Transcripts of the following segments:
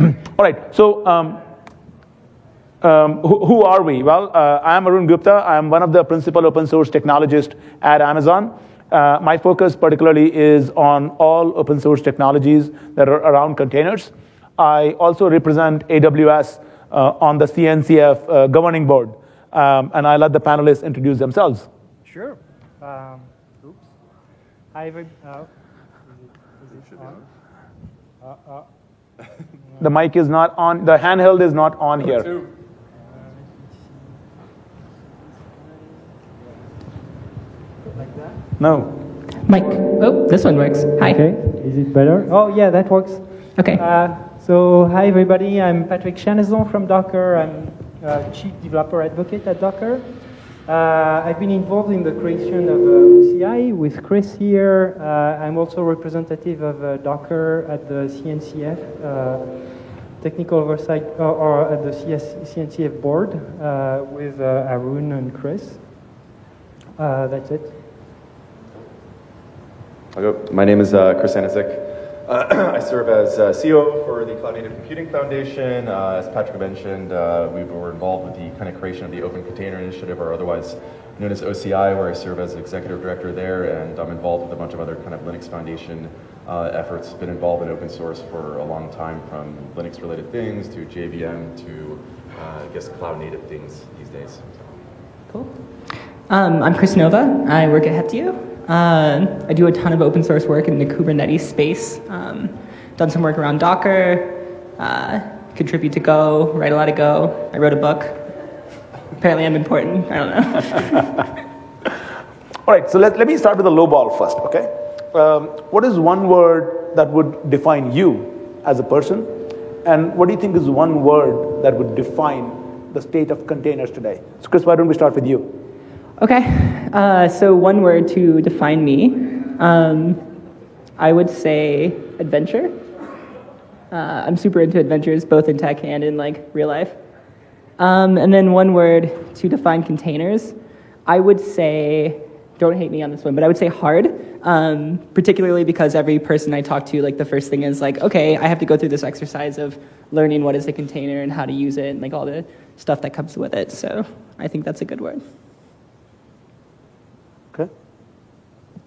All right, so um, um, who, who, are we? Well, uh, I'm Arun Gupta. I'm one of the principal open source technologists at Amazon. Uh, my focus particularly is on all open source technologies that are around containers. I also represent AWS uh, on the CNCF uh, governing board, um, and I let the panelists introduce themselves. Sure. Um, oops. Hi, everybody. The mic is not on. The handheld is not on here. Like? No. Mic. Oh, this one works. Hi. Okay. Is it better? Oh, yeah, that works. Okay. Uh, so, hi, everybody. I'm Patrick Chanezon from Docker. I'm uh, Chief Developer Advocate at Docker. Uh, I've been involved in the creation of uh, OCI with Chris here. Uh, I'm also representative of uh, Docker at the CNCF, uh, technical oversight, or, or at the CS, CNCF board uh, with Arun and Chris. that's it. My name is Chris Aniszczyk. Uh, I serve as uh, CEO for the Cloud Native Computing Foundation. Uh, as Patrick mentioned, uh, we were involved with the kind of creation of the Open Container Initiative, or otherwise known as OCI, where I serve as executive director there, and I'm involved with a bunch of other kind of Linux Foundation uh, efforts. Been involved in open source for a long time, from Linux-related things to JVM to, uh, I guess, cloud native things these days. Cool. Um, I'm Kris Nova. I work at Heptio. Uh, I do a ton of open source work in the Kubernetes space. Um, done some work around Docker, uh, contribute to Go, write a lot of Go. I wrote a book. Apparently, I'm important. I don't know. All right, so let, let me start with the low ball first, okay? Um, what is one word that would define you as a person? And what do you think is one word that would define the state of containers today? So, Chris, why don't we start with you? Okay, uh, so one word to define me. Um, I would say adventure. Uh, I'm super into adventures, both in tech and in like real life. Um, and then one word to define containers. I would say, don't hate me on this one, but I would say hard. Um, particularly because every person I talk to, like the first thing is like, okay, I have to go through this exercise of learning what is a container and how to use it and like all the stuff that comes with it. So I think that's a good word. Okay.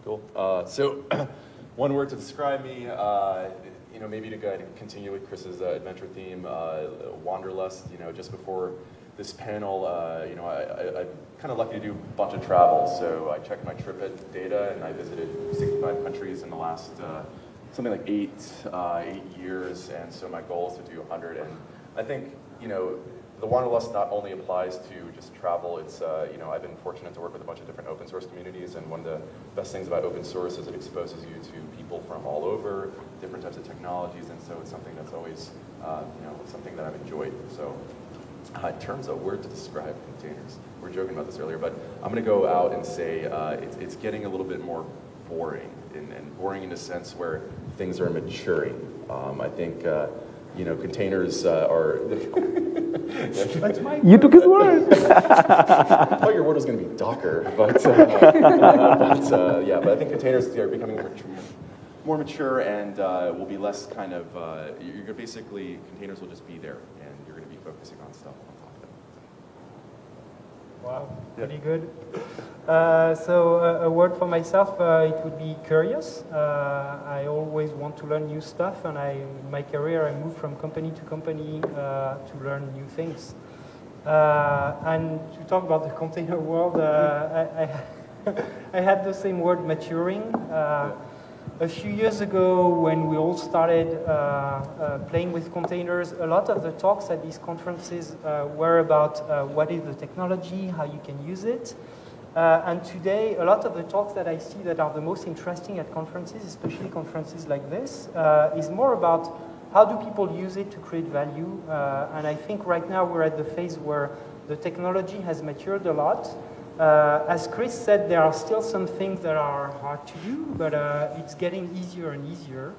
Cool. Uh, so, one word to describe me, uh, you know, maybe to go ahead and continue with Chris's uh, adventure theme, uh, wanderlust. You know, just before this panel, uh, you know, I, am kind of lucky to do a bunch of travel. So I checked my TripIt data, and I visited 65 countries in the last uh, something like eight eight years. And so my goal is to do 100. And I think, you know, the wanderlust not only applies to just travel, it's, uh, you know, I've been fortunate to work with a bunch of different open source communities, and one of the best things about open source is it exposes you to people from all over, different types of technologies, and so it's something that's always, uh, you know, something that I've enjoyed. So uh, in terms of word to describe containers, we are joking about this earlier, but I'm going to go out and say uh, it's, it's getting a little bit more boring, and, and boring in a sense where things are maturing. Um, I think, uh, you know, containers uh, are... That's my you took his word. I thought your word was going to be Docker, but, uh, but uh, yeah, but I think containers are becoming more, more mature and uh, will be less kind of, uh, you're basically, containers will just be there and you're going to be focusing on stuff on top of it. Wow, pretty good. Uh, so uh, a word for myself, uh, it would be curious. Uh, I always want to learn new stuff, and I, in my career, I move from company to company uh, to learn new things. Uh, and to talk about the container world, I, I, I, had the same word, maturing. A few years ago, when we all started playing with containers, a lot of the talks at these conferences were about what is the technology, how you can use it. Uh, and today, a lot of the talks that I see that are the most interesting at conferences, especially conferences like this, uh, is more about how do people use it to create value. Uh, and I think right now we're at the phase where the technology has matured a lot. Uh, as Chris said, there are still some things that are hard to do, but uh, it's getting easier and easier.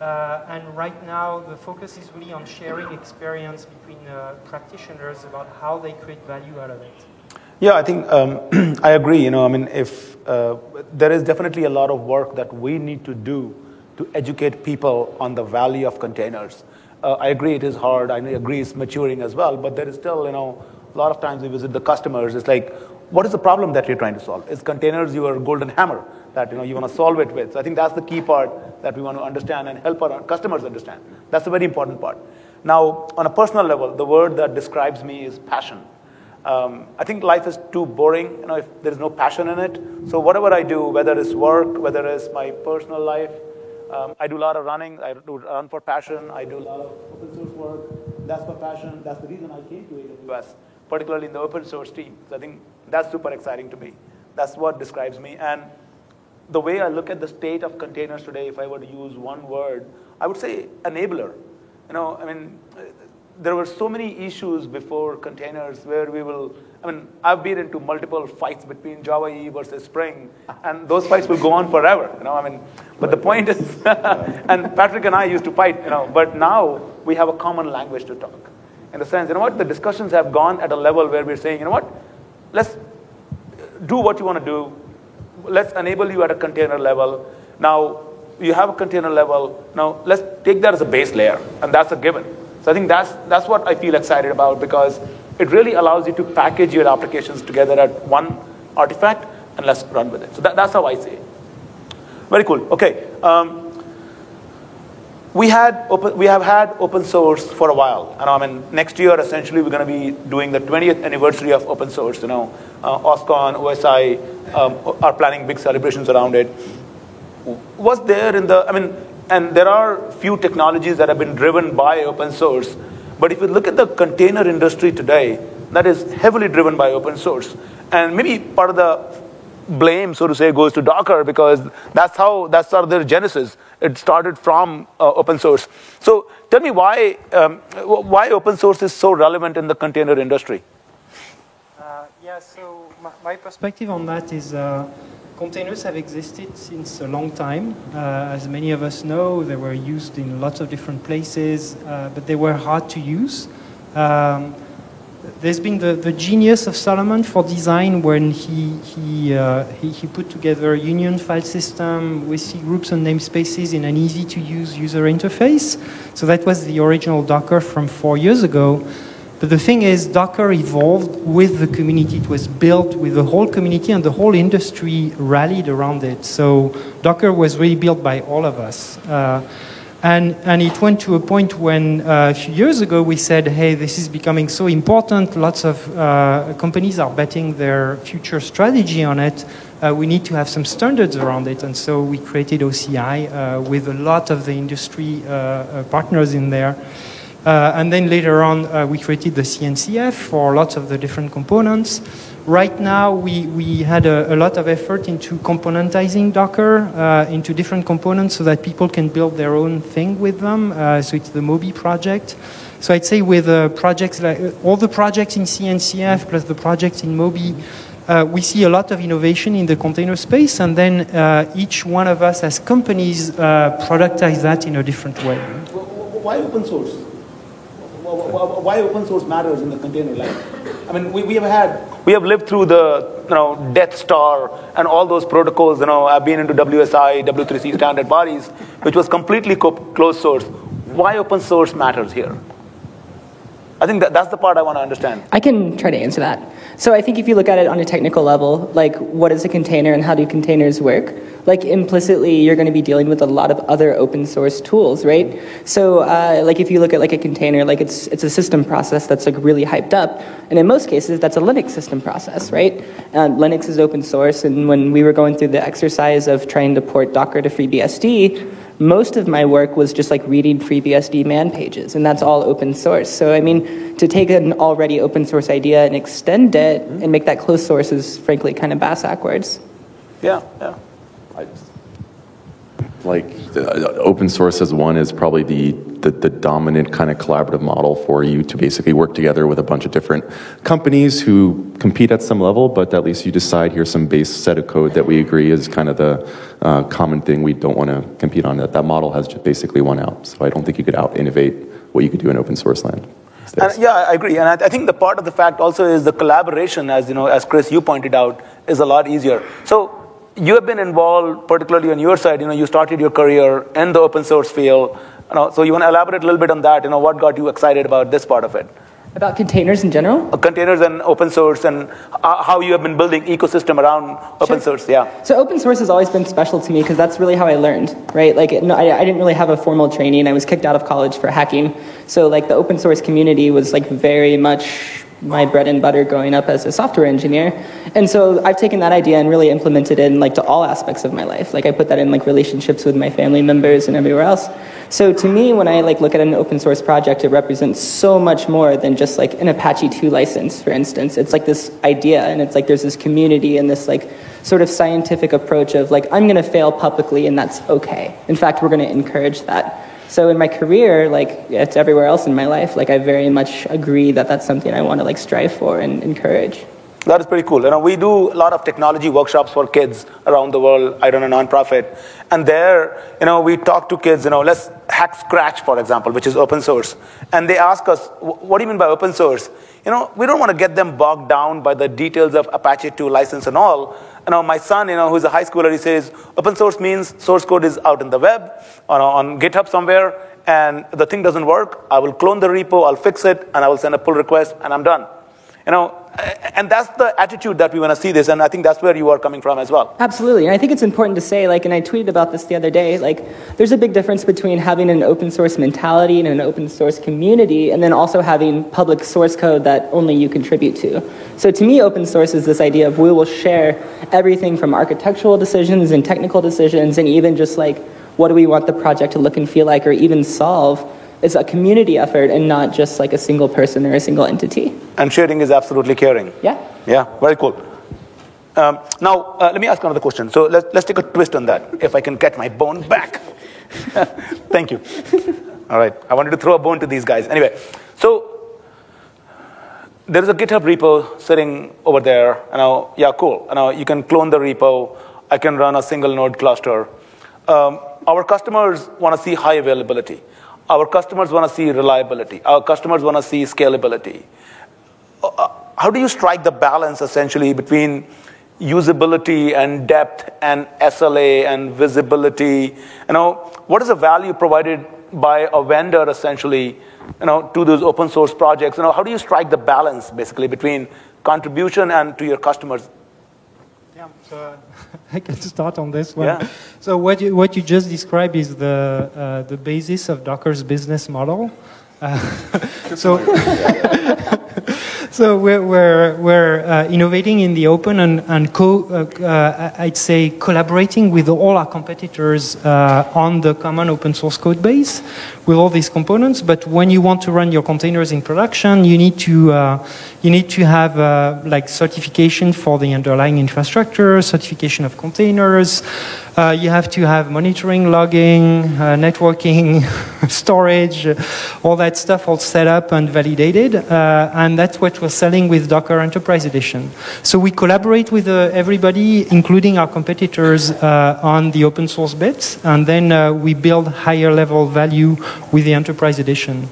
Uh, and right now, the focus is really on sharing experience between practitioners about how they create value out of it. Yeah, I think um, I agree. You know, I mean, if uh, there is definitely a lot of work that we need to do to educate people on the value of containers. Uh, I agree it is hard. I agree it's maturing as well. But there is still, you know, a lot of times we visit the customers. It's like, what is the problem that you're trying to solve? Is containers your golden hammer that you know you want to solve it with? So I think that's the key part that we want to understand and help our customers understand. That's a very important part. Now, on a personal level, the word that describes me is passion. Um, I think life is too boring, you know, if there is no passion in it. So whatever I do, whether it's work, whether it's my personal life, um, I do a lot of running. I do run for passion. I do a lot of open source work. That's for passion. That's the reason I came to AWS, particularly in the open source team. So I think that's super exciting to me. That's what describes me. And the way I look at the state of containers today, if I were to use one word, I would say enabler. You know, I mean, there were so many issues before containers where we will, I mean, I've been into multiple fights between Java EE versus Spring, and those fights will go on forever, you know, I mean, but the point is, and Patrick and I used to fight, you know, but now we have a common language to talk. In the sense, you know what, the discussions have gone at a level where we're saying, you know what, let's do what you want to do, let's enable you at a container level. Now, you have a container level, now let's take that as a base layer, and that's a given. So I think that's, that's what I feel excited about because it really allows you to package your applications together at one artifact and let's run with it. So that, that's how I see it. Very cool. Okay. Um, we, had open, we have had open source for a while. And I mean, next year, essentially, we're going to be doing the 20th anniversary of open source. You know, uh, OSCON, OSI um, are planning big celebrations around it. Was there in the, I mean, and there are few technologies that have been driven by open source. But if you look at the container industry today, that is heavily driven by open source. And maybe part of the blame, so to say, goes to Docker because that's how that's sort of their genesis. It started from uh, open source. So tell me why um, why open source is so relevant in the container industry. Uh, yeah. So my, my, perspective on that is. Uh, Containers have existed since a long time. Uh, as many of us know, they were used in lots of different places, uh, but they were hard to use. Um, there's been the, the genius of Solomon for design when he, he, uh, he, he, put together a union file system with cgroups and namespaces in an easy to use user interface. So that was the original Docker from four years ago. But the thing is, Docker evolved with the community. It was built with the whole community, and the whole industry rallied around it. So Docker was really built by all of us. Uh, and, and it went to a point when uh, a few years ago we said, hey, this is becoming so important. Lots of uh, companies are betting their future strategy on it. Uh, we need to have some standards around it. And so we created OCI uh, with a lot of the industry uh, uh, partners in there. And then later on, we created the CNCF for lots of the different components. Right now, we, we had a, a lot of effort into componentizing Docker uh, into different components so that people can build their own thing with them. Uh, so it's the Moby project. So I'd say with uh, projects like uh, all the projects in CNCF plus the projects in Moby, uh, we see a lot of innovation in the container space, and then uh, each one of us as companies productize that in a different way. Why open source? why open source matters in the container life. I mean, we, we have had, we have lived through the, you know, Death Star and all those protocols, you know, I've been into WSI, W3C standard bodies, which was completely closed source. Why open source matters here? I think that, that's the part I want to understand. I can try to answer that. So I think if you look at it on a technical level, like what is a container and how do containers work? Like implicitly, you're going to be dealing with a lot of other open source tools, right? So uh, like if you look at like a container, like it's it's a system process that's like really hyped up, and in most cases, that's a Linux system process, right? Um, Linux is open source, and when we were going through the exercise of trying to port Docker to FreeBSD, most of my work was just like reading FreeBSD man pages, and that's all open source. So, I mean, to take an already open source idea and extend it mm-hmm. and make that closed source is frankly kind of bass backwards. Yeah, yeah. I, like uh, open source as one is probably the, the, the dominant kind of collaborative model for you to basically work together with a bunch of different companies who compete at some level, but at least you decide here's some base set of code that we agree is kind of the uh, common thing we don't want to compete on. That that model has just basically won out. So I don't think you could out innovate what you could do in open source land. And, yeah, I agree, and I, I, think the part of the fact also is the collaboration, as you know, as Chris you pointed out, is a lot easier. So you have been involved, particularly on your side. You know, you started your career in the open source field. You know, so you want to elaborate a little bit on that. You know, what got you excited about this part of it? About containers in general? Uh, containers and open source, and uh, how you have been building ecosystem around open Sure. source. Yeah. So open source has always been special to me because that's really how I learned, right? Like, no, I, I didn't really have a formal training. I was kicked out of college for hacking. So, like, the open source community was like very much my bread and butter growing up as a software engineer. And so I've taken that idea and really implemented it in like to all aspects of my life. Like I put that in like relationships with my family members and everywhere else. So to me, when I like look at an open source project, it represents so much more than just like an Apache 2 license, for instance. It's like this idea and it's like there's this community and this like sort of scientific approach of like I'm going to fail publicly and that's okay. In fact, we're going to encourage that. So in my career, like it's everywhere else in my life, like I very much agree that that's something I want to like strive for and encourage. That is pretty cool. You know, we do a lot of technology workshops for kids around the world. I run a nonprofit, and there, you know, we talk to kids. You know, let's hack Scratch, for example, which is open source, and they ask us, "What do you mean by open source?" You know, we don't want to get them bogged down by the details of Apache 2 license and all. You know, my son, you know, who's a high schooler, he says, open source means source code is out in the web or on GitHub somewhere, and the thing doesn't work. I will clone the repo, I'll fix it, and I will send a pull request, and I'm done. You know, and that's the attitude that we want to see this, and I think that's where you are coming from as well. Absolutely. And I think it's important to say, like, and I tweeted about this the other day, like, there's a big difference between having an open source mentality and an open source community, and then also having public source code that only you contribute to. So to me, open source is this idea of we will share everything from architectural decisions and technical decisions, and even just like, what do we want the project to look and feel like, or even solve. It's a community effort and not just like a single person or a single entity. And sharing is absolutely caring. Yeah. Yeah, very cool. Um, now, uh, let me ask another question. So let's, let's take a twist on that, if I can get my bone back. Thank you. All right, I wanted to throw a bone to these guys. Anyway, so there is a GitHub repo sitting over there. You know, yeah, cool. You, know, you can clone the repo. I can run a single node cluster. Um, our customers want to see high availability. Our customers want to see reliability. Our customers want to see scalability. Uh, how do you strike the balance essentially between usability and depth and SLA and visibility? You know, what is the value provided by a vendor essentially, you know, to those open source projects? You know, how do you strike the balance basically between contribution and to your customers? Yeah, so uh, I can start on this one. Yeah. So what you, what you just described is the, uh, the basis of Docker's business model. Uh, so, so we're, we're, we're uh, innovating in the open and, and co, uh, uh, I'd say collaborating with all our competitors uh, on the common open source code base with all these components. But when you want to run your containers in production, you need to, uh, you need to have uh, like certification for the underlying infrastructure, certification of containers. Uh, you have to have monitoring, logging, uh, networking, storage, all that stuff all set up and validated. Uh, and that's what we're selling with Docker Enterprise Edition. So we collaborate with uh, everybody, including our competitors, on the open source bits. And then we build higher level value with the Enterprise Edition.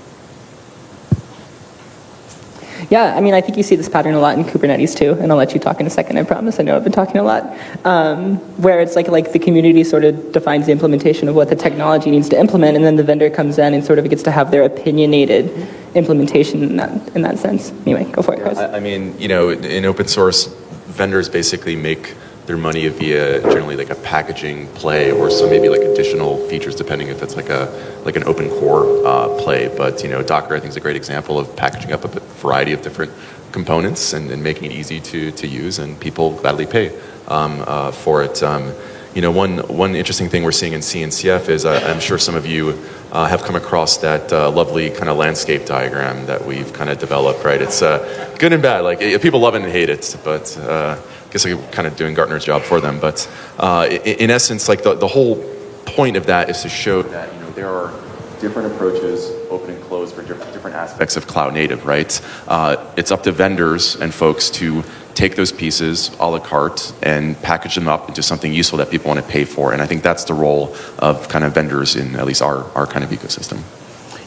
Yeah, I mean, I think you see this pattern a lot in Kubernetes too, and I'll let you talk in a second. I promise. I know I've been talking a lot. Um, where it's like like the community sort of defines the implementation of what the technology needs to implement, and then the vendor comes in and sort of gets to have their opinionated implementation in that in that sense. Anyway, go for it, Chris. I, I mean, you know, in open source, vendors basically make their money via generally like a packaging play or some maybe like additional features depending if it's like a like an open core uh, play. But you know, Docker I think is a great example of packaging up a variety of different components and, and making it easy to, to use, and people gladly pay um, uh, for it. Um, you know, one, one interesting thing we're seeing in CNCF is uh, I'm sure some of you uh, have come across that uh, lovely kind of landscape diagram that we've kind of developed, right? It's uh, good and bad. Like, eh, people love it and hate it, but uh, guess I'm kind of doing Gartner's job for them. But uh, in, in essence, like the, the whole point of that is to show that, you know, there are different approaches, open and closed, for different, aspects of cloud native, right? Uh, it's up to vendors and folks to take those pieces a la carte and package them up into something useful that people want to pay for. And I think that's the role of kind of vendors in at least our, our kind of ecosystem.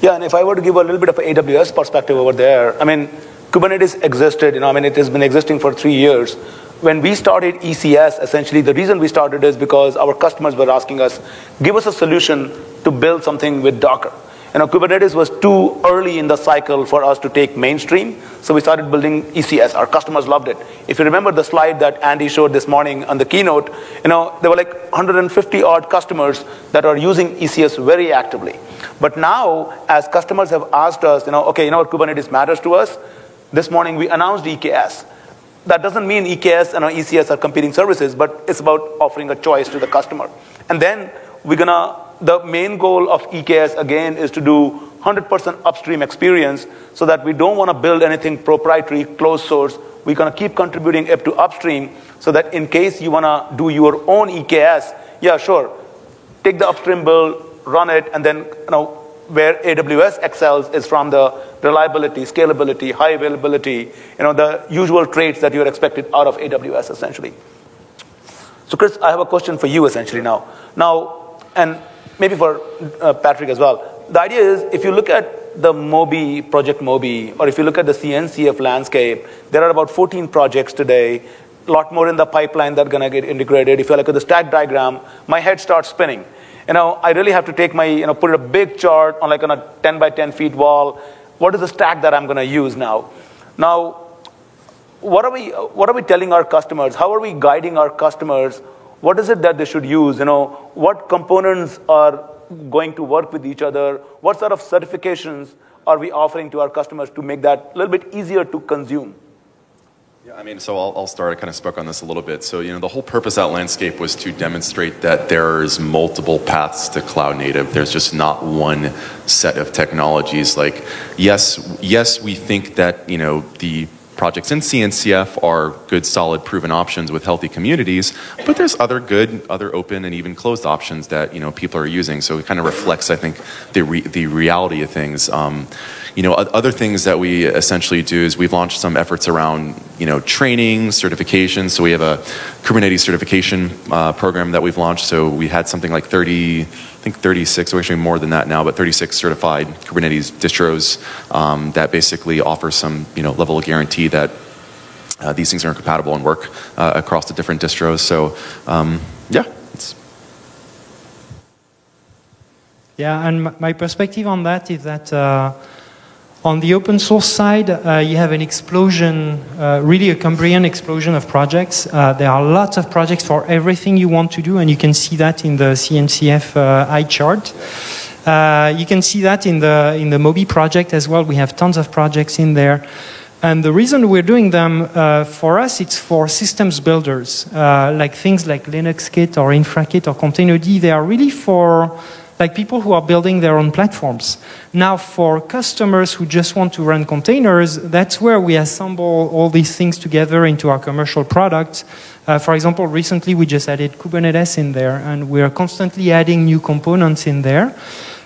Yeah, and if I were to give a little bit of an AWS perspective over there, I mean, Kubernetes existed, you know, I mean, it has been existing for three years. When we started ECS, essentially the reason we started is because our customers were asking us, give us a solution to build something with Docker. You know, Kubernetes was too early in the cycle for us to take mainstream, so we started building ECS. Our customers loved it. If you remember the slide that Andy showed this morning on the keynote, you know, there were like 150 odd customers that are using ECS very actively. But now, as customers have asked us, you know, okay, you know what Kubernetes matters to us? This morning we announced EKS. That doesn't mean EKS and ECS are competing services, but it's about offering a choice to the customer. And then we're gonna, the main goal of EKS again is to do 100% upstream experience so that we don't want to build anything proprietary, closed source. We're to keep contributing it to upstream so that in case you want to do your own EKS, yeah, sure, take the upstream build, run it, and then you know where AWS excels is from the reliability, scalability, high availability, you know, the usual traits that you're expected out of AWS essentially. So Chris, I have a question for you essentially now. Now, and maybe for uh, Patrick as well. The idea is if you look at the Moby, Project Moby, or if you look at the CNCF landscape, there are about 14 projects today, a lot more in the pipeline that are going to get integrated. If you look at the stack diagram, my head starts spinning. You know, I really have to take my, you know, put a big chart on like on a 10 by 10 feet wall. What is the stack that I'm going to use now? Now, what are we, what are we telling our customers? How are we guiding our customers what is it that they should use? You know, what components are going to work with each other? What sort of certifications are we offering to our customers to make that a little bit easier to consume? Yeah, I mean, so I'll, I'll, start. I kind of spoke on this a little bit. So, you know, the whole purpose at Landscape was to demonstrate that there's multiple paths to cloud native. There's just not one set of technologies. Like, yes, yes, we think that you know the projects in CNCF are good, solid, proven options with healthy communities, but there's other good, other open, and even closed options that you know people are using. So it kind of reflects, I think, the re- the reality of things. Um, you know, other things that we essentially do is we've launched some efforts around you know training, certification. So we have a Kubernetes certification uh, program that we've launched. So we had something like 30 I think 36, or actually more than that now, but 36 certified Kubernetes distros um, that basically offer some you know level of guarantee that uh, these things are compatible and work uh, across the different distros. So um, yeah. Yeah, and my perspective on that is that uh, on the open source side, uh, you have an explosion, uh, really a Cambrian explosion of projects. Uh, there are lots of projects for everything you want to do, and you can see that in the CNCF uh, eye chart. Uh, you can see that in the in the Moby project as well. We have tons of projects in there. And the reason we're doing them, uh, for us, it's for systems builders, like things like LinuxKit or InfraKit or Containerd. They are really for like people who are building their own platforms. Now, for customers who just want to run containers, that's where we assemble all these things together into our commercial products. Uh, for example, recently we just added Kubernetes in there, and we're constantly adding new components in there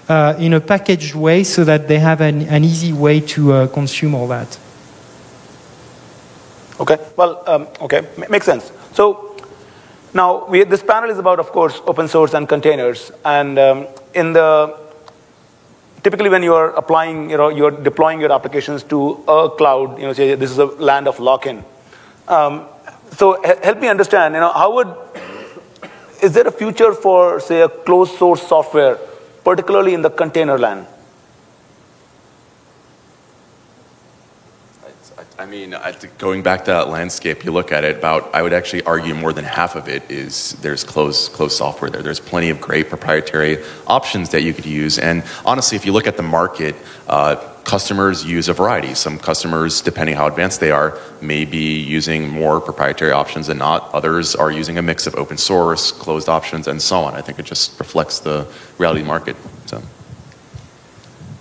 uh, in a packaged way so that they have an, an easy way to uh, consume all that. Okay, well, um, okay, M makes sense. So now, we, this panel is about, of course, open source and containers. And um, in the typically when you're applying, you know, you're deploying your applications to a cloud, you know, say this is a land of lock-in. Um, so help me understand, you know, how would, is there a future for, say, a closed source software, particularly in the container land? I mean, going back to that landscape, you look at it. About, I would actually argue more than half of it is there's closed closed software there. There's plenty of great proprietary options that you could use. And honestly, if you look at the market, uh, customers use a variety. Some customers, depending how advanced they are, may be using more proprietary options than not. Others are using a mix of open source, closed options, and so on. I think it just reflects the reality market. So.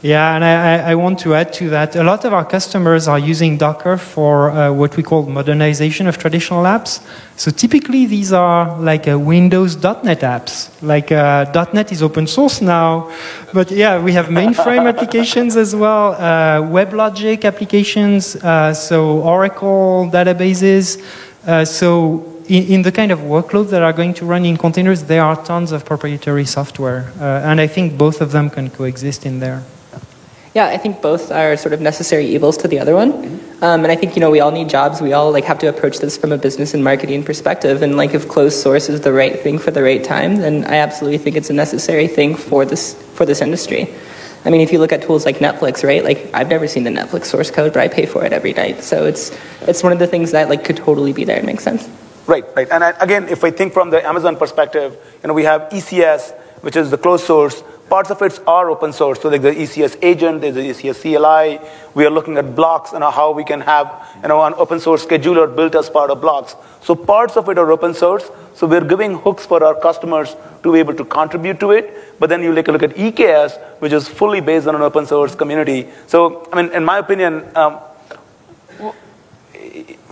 Yeah, and I, I, want to add to that. A lot of our customers are using Docker for uh, what we call modernization of traditional apps. So typically, these are like uh, Windows .NET apps. Like uh, .NET is open source now, but yeah, we have mainframe applications as well, uh, WebLogic applications, uh, so Oracle databases. Uh, so in, in, the kind of workloads that are going to run in containers, there are tons of proprietary software, and I think both of them can coexist in there. Yeah, I think both are sort of necessary evils to the other one. Um, and I think, you know, we all need jobs. We all like have to approach this from a business and marketing perspective. And like if closed source is the right thing for the right time, then I absolutely think it's a necessary thing for this for this industry. I mean, if you look at tools like Netflix, right? Like I've never seen the Netflix source code, but I pay for it every night. So it's it's one of the things that like could totally be there. It makes sense. Right, right. And I, again, if I think from the Amazon perspective, you know, we have ECS, which is the closed source. Parts of it are open source. So like the ECS agent, there's the ECS CLI. We are looking at Blox and how we can have you know, an open source scheduler built as part of Blox. So parts of it are open source. So we're giving hooks for our customers to be able to contribute to it. But then you take a look at EKS, which is fully based on an open source community. So, I mean, in my opinion, um,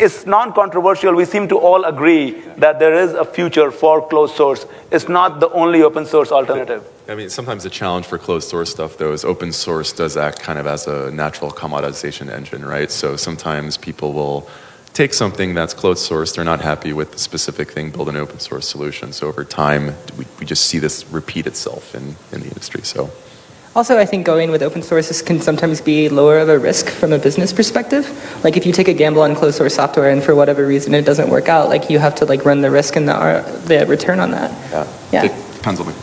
it's non-controversial. We seem to all agree that there is a future for closed source. It's not the only open source alternative. I mean, sometimes the challenge for closed source stuff, though, is open source does act kind of as a natural commoditization engine, right? So sometimes people will take something that's closed source, they're not happy with the specific thing, build an open source solution. So over time, we, we just see this repeat itself in, in the industry. So. Also, I think going with open sources can sometimes be lower of a risk from a business perspective. Like if you take a gamble on closed source software and for whatever reason it doesn't work out, like you have to like run the risk and the, uh, the return on that. Yeah. Yeah. It depends on the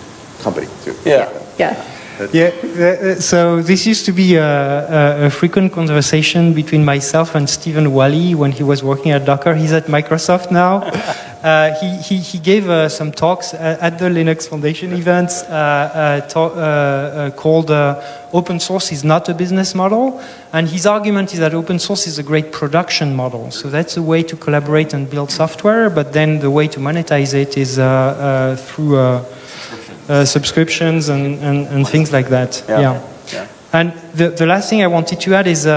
company, too. Yeah. Yeah. Yeah, uh, so this used to be a, a, a, frequent conversation between myself and Stephen Walli when he was working at Docker. He's at Microsoft now. uh, he, he, he, gave uh, some talks at, the Linux Foundation events uh, uh, uh called Open Source is not a business model. And his argument is that open source is a great production model. So that's a way to collaborate and build software, but then the way to monetize it is through uh, subscriptions and, and, and, things like that. Yeah. yeah. yeah. And the, the last thing I wanted to add is uh,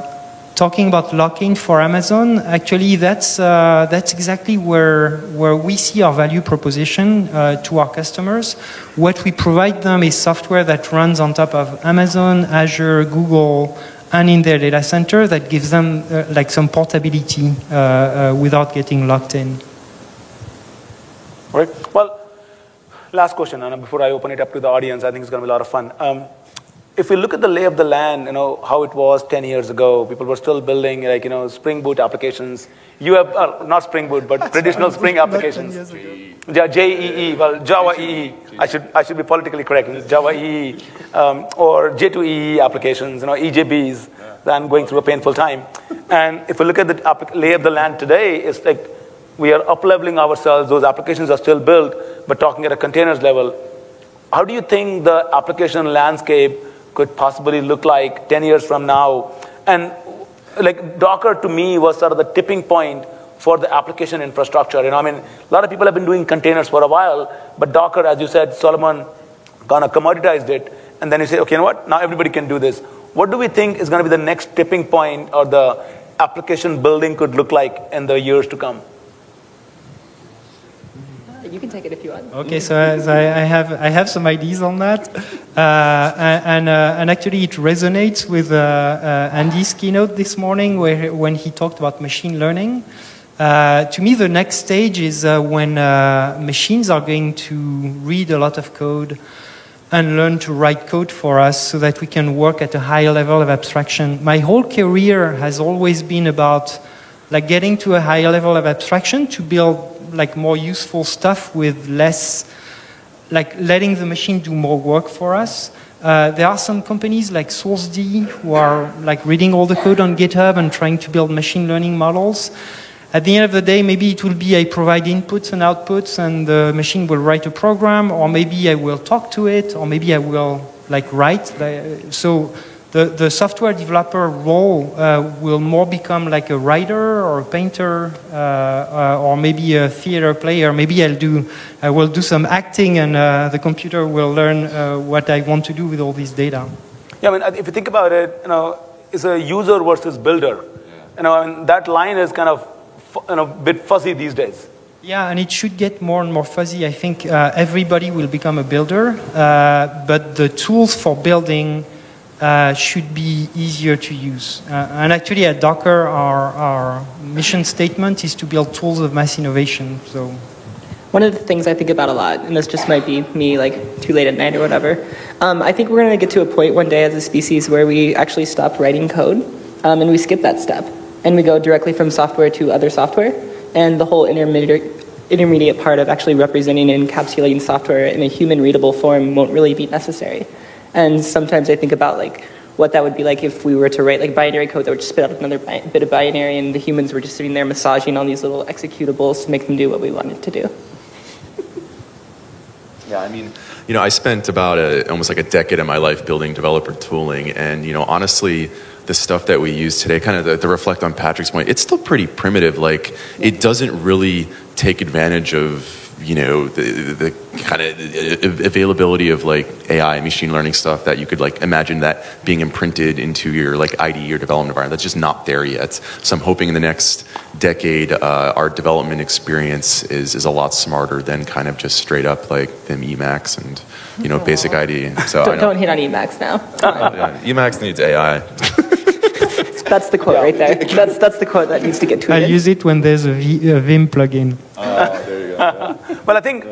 um, talking about lock-in for Amazon. Actually, that's uh, that's exactly where where we see our value proposition uh, to our customers. What we provide them is software that runs on top of Amazon, Azure, Google, and in their data center that gives them uh, like some portability uh, without getting locked in. Right. Well, last question, Anna, before I open it up to the audience, I think it's going to be a lot of fun. Um, if we look at the lay of the land, you know, how it was 10 years ago, people were still building, like, you know, Spring Boot applications. You have, uh, not Spring Boot, but traditional Spring applications. Yeah, JEE, well, Java EE. I should, I should be politically correct. Java EE, um, or J2EE applications, you know, EJBs. I'm going through a painful time. And if we look at the lay of the land today, it's like we are up-leveling ourselves. Those applications are still built, but talking at a containers level. How do you think the application landscape could possibly look like 10 years from now? And like Docker to me was sort of the tipping point for the application infrastructure. You know, I mean, a lot of people have been doing containers for a while, but Docker, as you said, Solomon kind of commoditized it. And then you say, okay, you know what? Now everybody can do this. What do we think is going to be the next tipping point or the application building could look like in the years to come? You can take it if you want. Okay, so, I, have I have some ideas on that, uh, and uh, and actually it resonates with uh, uh Andy's keynote this morning, where when he talked about machine learning. Uh, to me, the next stage is uh, when machines are going to read a lot of code and learn to write code for us so that we can work at a higher level of abstraction. My whole career has always been about like getting to a higher level of abstraction to build like more useful stuff with less, like letting the machine do more work for us. Uh, there are some companies like SourceD who are like reading all the code on GitHub and trying to build machine learning models. At the end of the day, maybe it will be I provide inputs and outputs and the machine will write a program, or maybe I will talk to it, or maybe I will like write. So the, the software developer role uh, will more become like a writer or a painter uh, uh, or maybe a theater player. Maybe I'll do, I will do some acting and uh, the computer will learn uh, what I want to do with all this data. Yeah, I mean, if you think about it, you know, it's a user versus builder. You know, I mean, that line is kind of you know, a bit fuzzy these days. Yeah, and it should get more and more fuzzy. I think uh, everybody will become a builder, but the tools for building uh, should be easier to use. Uh, and actually, at Docker, our, our mission statement is to build tools of mass innovation. So, One of the things I think about a lot, and this just might be me like too late at night or whatever, um, I think we're going to get to a point one day as a species where we actually stop writing code um, and we skip that step and we go directly from software to other software. And the whole intermediate, intermediate part of actually representing and encapsulating software in a human readable form won't really be necessary. And sometimes I think about like what that would be like if we were to write like binary code that would just spit out another bi- bit of binary and the humans were just sitting there massaging all these little executables to make them do what we wanted to do. Yeah, I mean, you know, I spent about a, almost like a decade of my life building developer tooling, and you know, honestly, the stuff that we use today, kind of to, to reflect on Patrick's point, it's still pretty primitive. Like, it doesn't really take advantage of you know the, the kind of availability of like AI and machine learning stuff that you could like imagine that being imprinted into your like IDE or development environment. That's just not there yet. So I'm hoping in the next decade uh, our development experience is is a lot smarter than kind of just straight up like them Emacs and you know basic IDE. So I Don't, know. don't hit on Emacs now. Yeah, Emacs needs AI. That's the quote right there. That's, that's the quote that needs to get tweeted. I tweeted. use it when there's a, v, a Vim plugin. Uh, there you go. Well, I think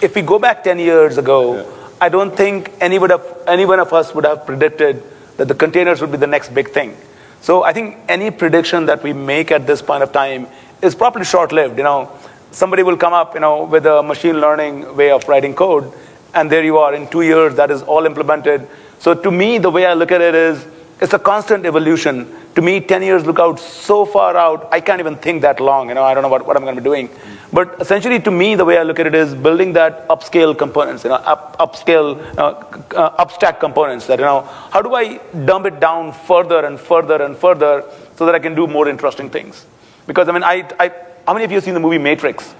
if we go back 10 years ago, I don't think any, would have, any one of us would have predicted that the containers would be the next big thing. So I think any prediction that we make at this point of time is probably short-lived. You know, somebody will come up, you know, with a machine learning way of writing code, and there you are in two years. That is all implemented. So to me, the way I look at it is, it's a constant evolution. To me, 10 years look out so far out, I can't even think that long. You know, I don't know what, what I'm going to be doing. But essentially, to me, the way I look at it is building that upscale components, you know, up, upscale, uh, uh, upstack components. That you know, how do I dumb it down further and further and further so that I can do more interesting things? Because I mean, I, I how many of you have seen the movie Matrix?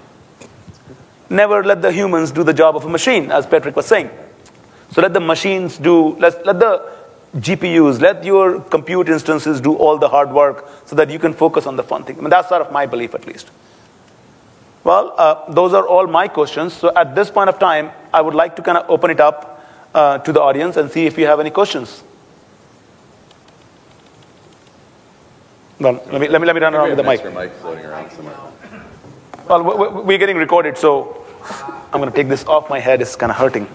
Never let the humans do the job of a machine, as Patrick was saying. So let the machines do, let, let the GPUs, let your compute instances do all the hard work so that you can focus on the fun thing. I mean, that's sort of my belief, at least. Well, uh, those are all my questions. So at this point of time, I would like to kind of open it up uh, to the audience and see if you have any questions. Well, let me, let me, let me run around with the mic. mic floating around somewhere. Well, we- we- we're getting recorded, so I'm going to take this off my head. It's kind of hurting.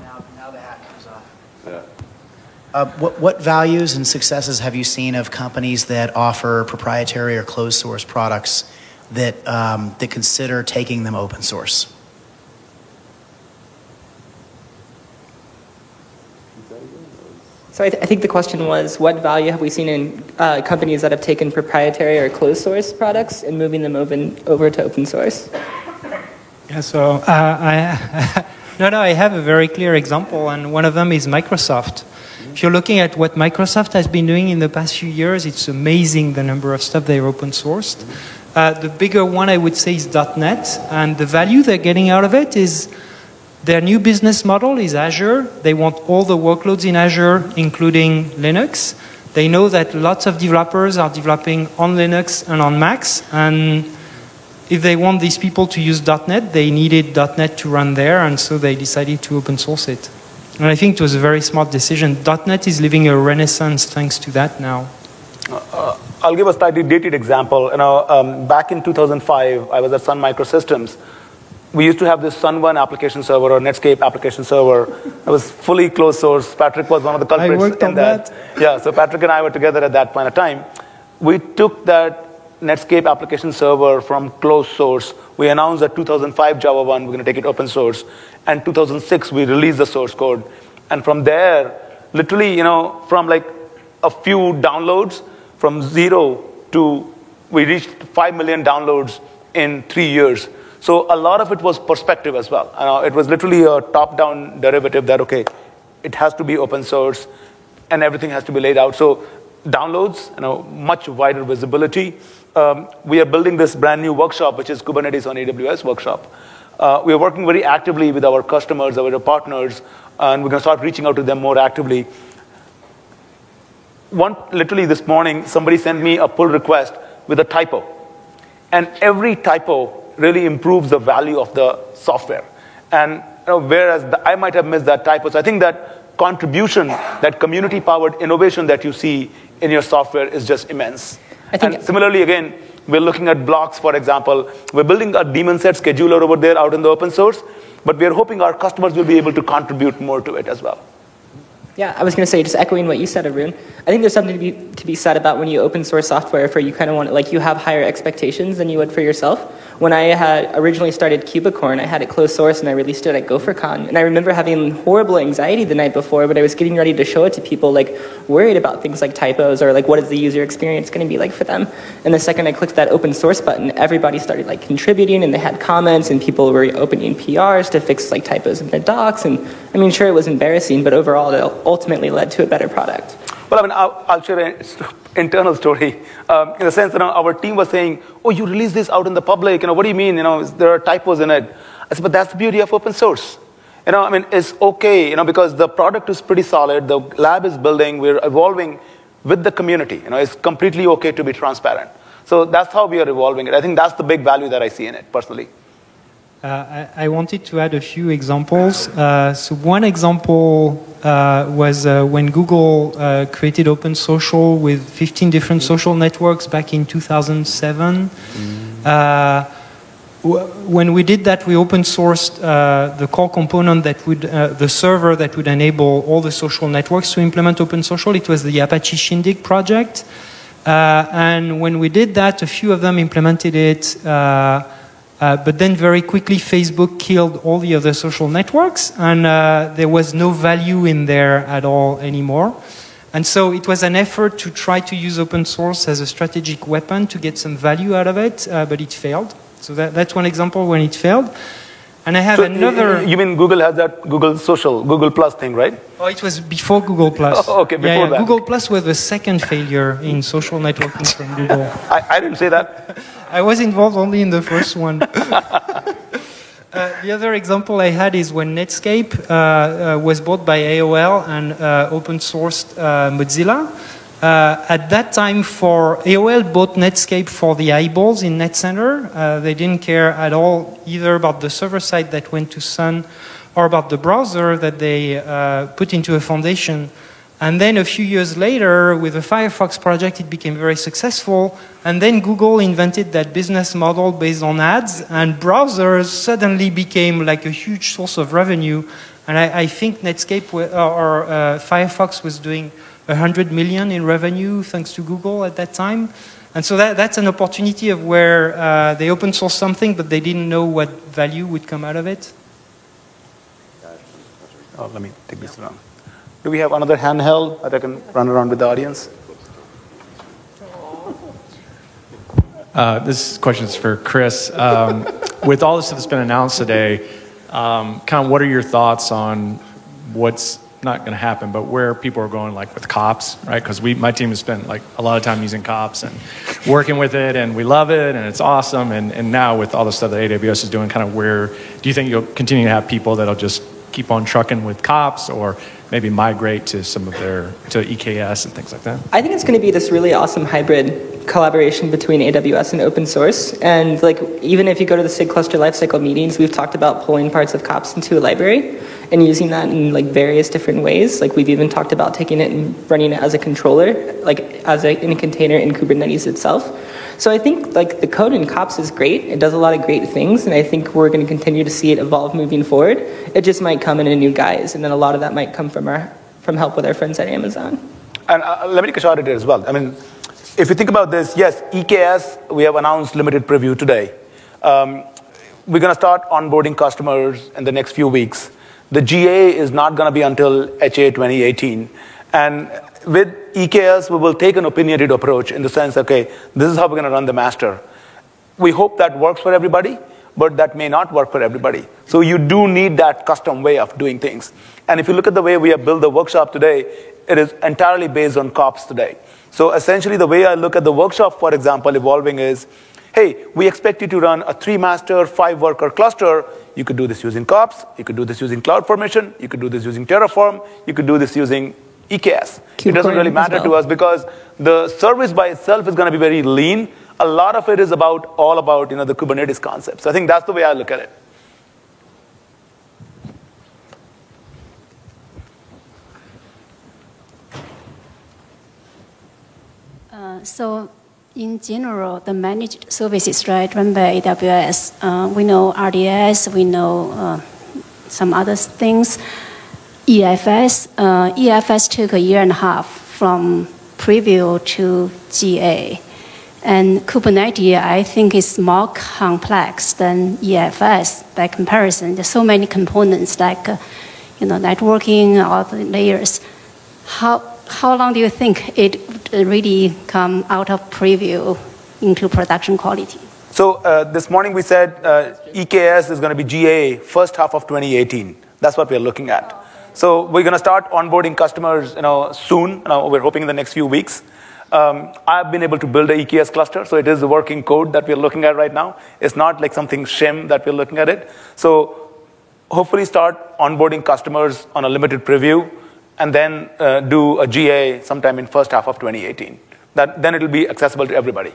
Now, now the hat comes off. Yeah. Uh, what, what values and successes have you seen of companies that offer proprietary or closed source products that, um, that consider taking them open source? So I, th- I think the question was, what value have we seen in uh, companies that have taken proprietary or closed source products and moving them over, over to open source? Yeah, so uh, I, no, no, I have a very clear example, and one of them is Microsoft. If you're looking at what Microsoft has been doing in the past few years, it's amazing the number of stuff they've open sourced. Uh, the bigger one I would say is .NET, and the value they're getting out of it is their new business model is Azure. They want all the workloads in Azure, including Linux. They know that lots of developers are developing on Linux and on Macs, and if they want these people to use .NET, they needed .NET to run there, and so they decided to open source it. And I think it was a very smart decision. .NET is living a renaissance thanks to that now. I'll give a slightly dated example. You know, um, back in 2005, I was at Sun Microsystems. We used to have this Sun One application server or Netscape application server. It was fully closed source. Patrick was one of the culprits I worked in on that. Yeah, so Patrick and I were together at that point of time. We took that Netscape application server from closed source. We announced that 2005 JavaOne, we're going to take it open source. And 2006, we released the source code. And from there, literally, you know, from like a few downloads, from zero to we reached 5 million downloads in three years. So a lot of it was perspective as well. Uh, it was literally a top-down derivative that, okay, it has to be open source and everything has to be laid out. So downloads, you know, much wider visibility. Um, we are building this brand new workshop, which is Kubernetes on AWS workshop. Uh, we are working very actively with our customers, our partners, and we're going to start reaching out to them more actively. One, literally this morning, somebody sent me a pull request with a typo. And every typo really improves the value of the software. And you know, whereas the, I might have missed that typo, so I think that contribution, that community powered innovation that you see in your software is just immense. I think- and similarly, again, We're looking at Blox, for example. We're building a daemon set scheduler over there out in the open source, but we're hoping our customers will be able to contribute more to it as well. Yeah, I was going to say, just echoing what you said, Arun. I think there's something to be, to be said about when you open source software for you kind of want like you have higher expectations than you would for yourself. When I had originally started Kubicorn, I had it closed source and I released it at GopherCon. And I remember having horrible anxiety the night before, but I was getting ready to show it to people, like worried about things like typos or like what is the user experience going to be like for them. And the second I clicked that open source button, everybody started like contributing and they had comments and people were opening PRs to fix like typos in their docs. And I mean, sure, it was embarrassing, but overall, it ultimately led to a better product. Well, I mean, I'll, I'll share an internal story um, in the sense that our team was saying, "Oh, you release this out in the public. You know, what do you mean? You know, there are typos in it." I said, "But that's the beauty of open source. You know, I mean, it's okay. You know, because the product is pretty solid. The lab is building. We're evolving with the community. You know, it's completely okay to be transparent. So that's how we are evolving it. I think that's the big value that I see in it personally." Uh, I, I, wanted to add a few examples. Uh, so one example uh, was uh, when Google uh, created Open Social with 15 different social networks back in 2007. Mm. when we did that, we open sourced the core component that would, the server that would enable all the social networks to implement Open Social. It was the Apache Shindig project. and when we did that, a few of them implemented it. Uh, but then very quickly, Facebook killed all the other social networks, and uh, there was no value in there at all anymore. And so it was an effort to try to use open source as a strategic weapon to get some value out of it, uh, but it failed. So that, that's one example when it failed. And I have so another. You mean Google has that Google Social, Google Plus thing, right? Oh, it was before Google Plus. Oh, okay, before yeah, yeah. that. Google Plus was the second failure in social networking from Google. I, I didn't say that. I was involved only in the first one. Uh, the other example I had is when Netscape uh, uh, was bought by AOL and uh, open sourced uh, Mozilla. Uh, at that time, for AOL bought Netscape for the eyeballs in NetCenter. they didn't care at all either about the server side that went to Sun or about the browser that they put into a foundation. And then a few years later, with the Firefox project, it became very successful. And then Google invented that business model based on ads, and browsers suddenly became like a huge source of revenue. And I, I think Netscape or, uh, Firefox was doing 100 million in revenue thanks to Google at that time. And so that, that's an opportunity of where uh, they open source something, but they didn't know what value would come out of it. Oh, let me take this around. Do we have another handheld that I can run around with the audience? Uh, this question is for Chris. Um, with all this that's been announced today, um, kind of what are your thoughts on what's not going to happen, but where people are going, like with kops, right? Because we, my team has spent like a lot of time using kops and working with it, and we love it, and it's awesome. And, and now with all the stuff that AWS is doing, kind of where do you think you'll continue to have people that'll just keep on trucking with kops, or maybe migrate to some of their to EKS and things like that? I think it's going to be this really awesome hybrid collaboration between AWS and open source. And like even if you go to the SIG cluster lifecycle meetings, we've talked about pulling parts of kops into a library and using that in like various different ways. Like we've even talked about taking it and running it as a controller, like as a, in a container in Kubernetes itself. So I think like the code in kops is great. It does a lot of great things, and I think we're going to continue to see it evolve moving forward. It just might come in a new guise, and then a lot of that might come from our from help with our friends at Amazon. And uh, let me take a shot at it as well. I mean, if you think about this, yes, EKS we have announced limited preview today. Um, we're going to start onboarding customers in the next few weeks. The GA is not going to be until H1 2018. And with EKS, we will take an opinionated approach in the sense, okay, this is how we're going to run the master. We hope that works for everybody, but that may not work for everybody. So you do need that custom way of doing things. And if you look at the way we have built the workshop today, it is entirely based on kops today. So essentially, the way I look at the workshop, for example, evolving is hey, we expect you to run a three master, five worker cluster. You could do this using kops, you could do this using CloudFormation, you could do this using Terraform, you could do this using EKS. it doesn't really matter well. to us because the service by itself is going to be very lean. A lot of it is about all about you know the Kubernetes concepts. So I think that's the way I look at it. Uh, so in general, the managed services right run by AWS, uh, we know RDS, we know uh, some other things. EFS, uh, EFS took a year and a half from preview to GA. And Kubernetes, I think, is more complex than EFS by comparison. There's so many components like, uh, you know, networking, all the layers. How, how long do you think it would really come out of preview into production quality? So uh, this morning we said uh, EKS is going to be GA first half of 2018. That's what we're looking at. So we're going to start onboarding customers, you know, soon. You know, we're hoping in the next few weeks. Um, I've been able to build a EKS cluster, so it is the working code that we're looking at right now. It's not like something shim that we're looking at it. So hopefully start onboarding customers on a limited preview, and then uh, do a GA sometime in first half of 2018. That, then it'll be accessible to everybody.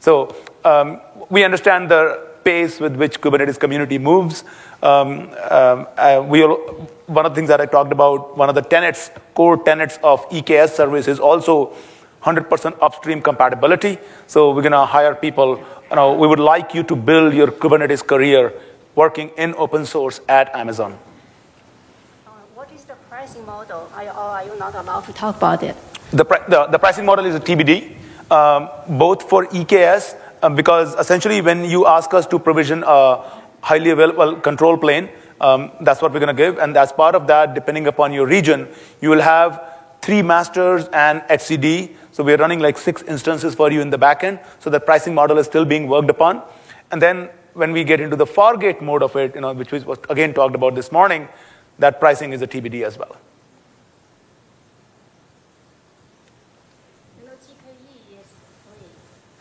So um, we understand the pace with which Kubernetes community moves. Um, um, uh, we one of the things that I talked about, one of the tenets, core tenets of EKS service is also 100% upstream compatibility. So we're going to hire people. You know, we would like you to build your Kubernetes career working in open source at Amazon. Uh, what is the pricing model? Are, or are you not allowed to talk about it? The, the, the pricing model is a TBD, um, both for EKS, um, because essentially when you ask us to provision a highly available control plane, um, that's what we're going to give. And as part of that, depending upon your region, you will have three masters and etcd. So we're running like six instances for you in the backend. So the pricing model is still being worked upon. And then when we get into the Fargate mode of it, you know, which was again talked about this morning, that pricing is a TBD as well.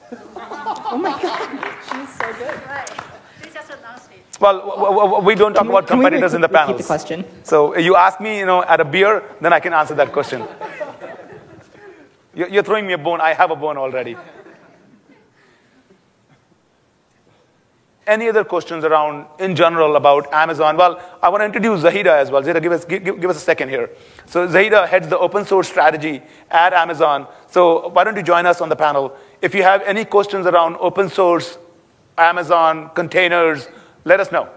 oh my God, she's so good. Right. They just announced it. Well, we don't talk about we- we competitors in the repeat the question? So you ask me, you know, at a beer, then I can answer that question. You're you're throwing me a bone. I have a bone already. Any other questions around, in general, about Amazon? Well, I want to introduce Zahida as well. Zahida, give us, give, give us a second here. So Zahida heads the open source strategy at Amazon. So why don't you join us on the panel? If you have any questions around open source, Amazon, containers, let us know.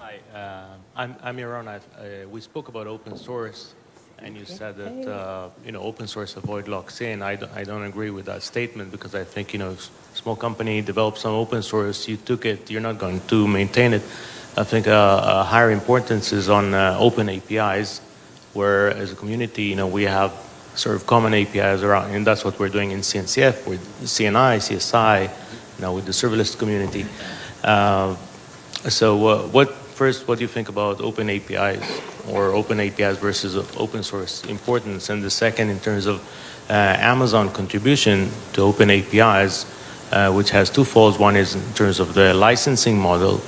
Hi, uh, I'm, I'm Yaron. I've, uh, we spoke about open source, and you said that uh, you know open source avoid locks in. I don't, I don't agree with that statement because I think you know small company develops some open source, you took it, you're not going to maintain it. I think uh, a higher importance is on uh, open APIs, where as a community, you know, we have sort of common APIs around, and that's what we're doing in CNCF with CNI, CSI, know, with the serverless community. Uh, so, uh, what first? What do you think about open APIs or open APIs versus open source importance? And the second, in terms of uh, Amazon contribution to open APIs, uh, which has two folds. One is in terms of the licensing model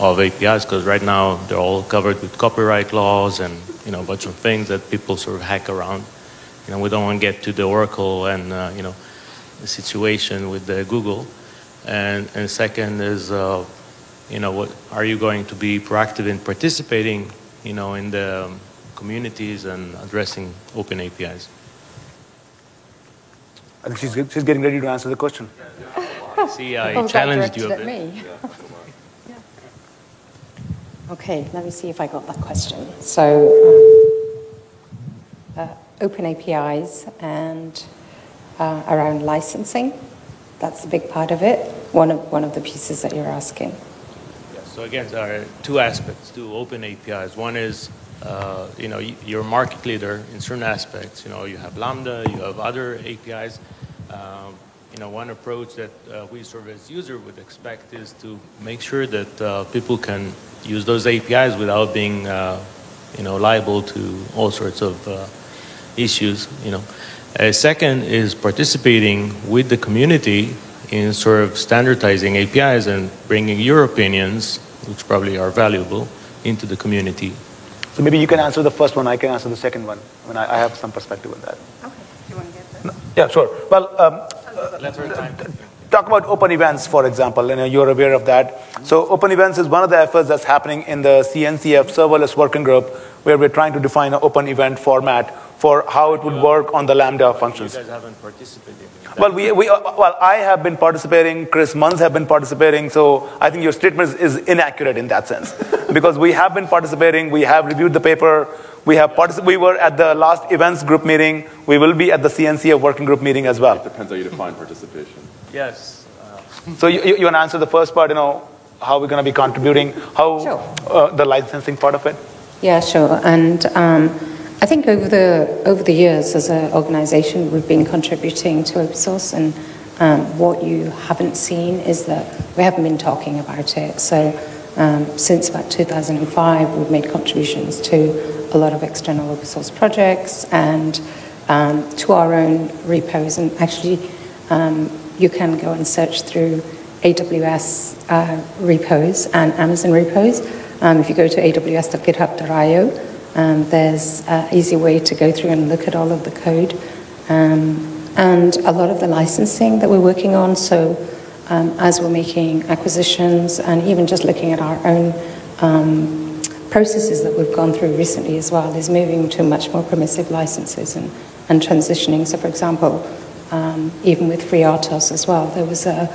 of APIs, because right now they're all covered with copyright laws and you know a bunch of things that people sort of hack around. You know, we don't want to get to the Oracle and uh, you know the situation with the Google. And and second is uh, you know, what are you going to be proactive in participating, you know, in the um, communities and addressing open APIs? I think she's, she's getting ready to answer the question. See, I Oh, challenged you a bit. me. Okay, let me see if I got that question. So, um, uh, open APIs and uh, around licensing, that's a big part of it. One of one of the pieces that you're asking. So again, there are two aspects to open APIs. One is, uh, you know, you're a market leader in certain aspects. You know, you have Lambda, you have other APIs. Um, you know, one approach that uh, we sort of as user would expect is to make sure that uh, people can use those APIs without being, uh, you know, liable to all sorts of uh, issues. You know, uh, second is participating with the community in sort of standardizing APIs and bringing your opinions, which probably are valuable, into the community. So maybe you can answer the first one, I can answer the second one. I mean, I, I have some perspective on that. Okay, you want to get that? Yeah, sure. Well, um, Let her time. talk about open events, for example, and uh, you're aware of that. So open events is one of the efforts that's happening in the CNCF serverless working group, where we're trying to define an open event format for how it would work on the Lambda functions. You guys haven't participated. Well, we, we, uh, well, I have been participating, Chris Munns have been participating, so I think your statement is, is inaccurate in that sense. because we have been participating, we have reviewed the paper, we have particip- we were at the last events group meeting, we will be at the CNCF working group meeting as well. It Depends how you define participation. Yes. uh, So you, you, you want to answer the first part, you know, how we're going to be contributing, how Sure. uh, the licensing part of it? Yeah, sure. And um, I think over the over the years, as an organisation, we've been contributing to open source, and um, what you haven't seen is that we haven't been talking about it. So um, since about 2005, we've made contributions to a lot of external open source projects and um, to our own repos. And actually, um, you can go and search through AWS uh, repos and Amazon repos. Um, if you go to aws.github.io, um, there's an easy way to go through and look at all of the code. Um, and a lot of the licensing that we're working on, so um, as we're making acquisitions and even just looking at our own um, processes that we've gone through recently as well, is moving to much more permissive licenses and, and transitioning. So, for example, um, even with FreeRTOS as well, there was a,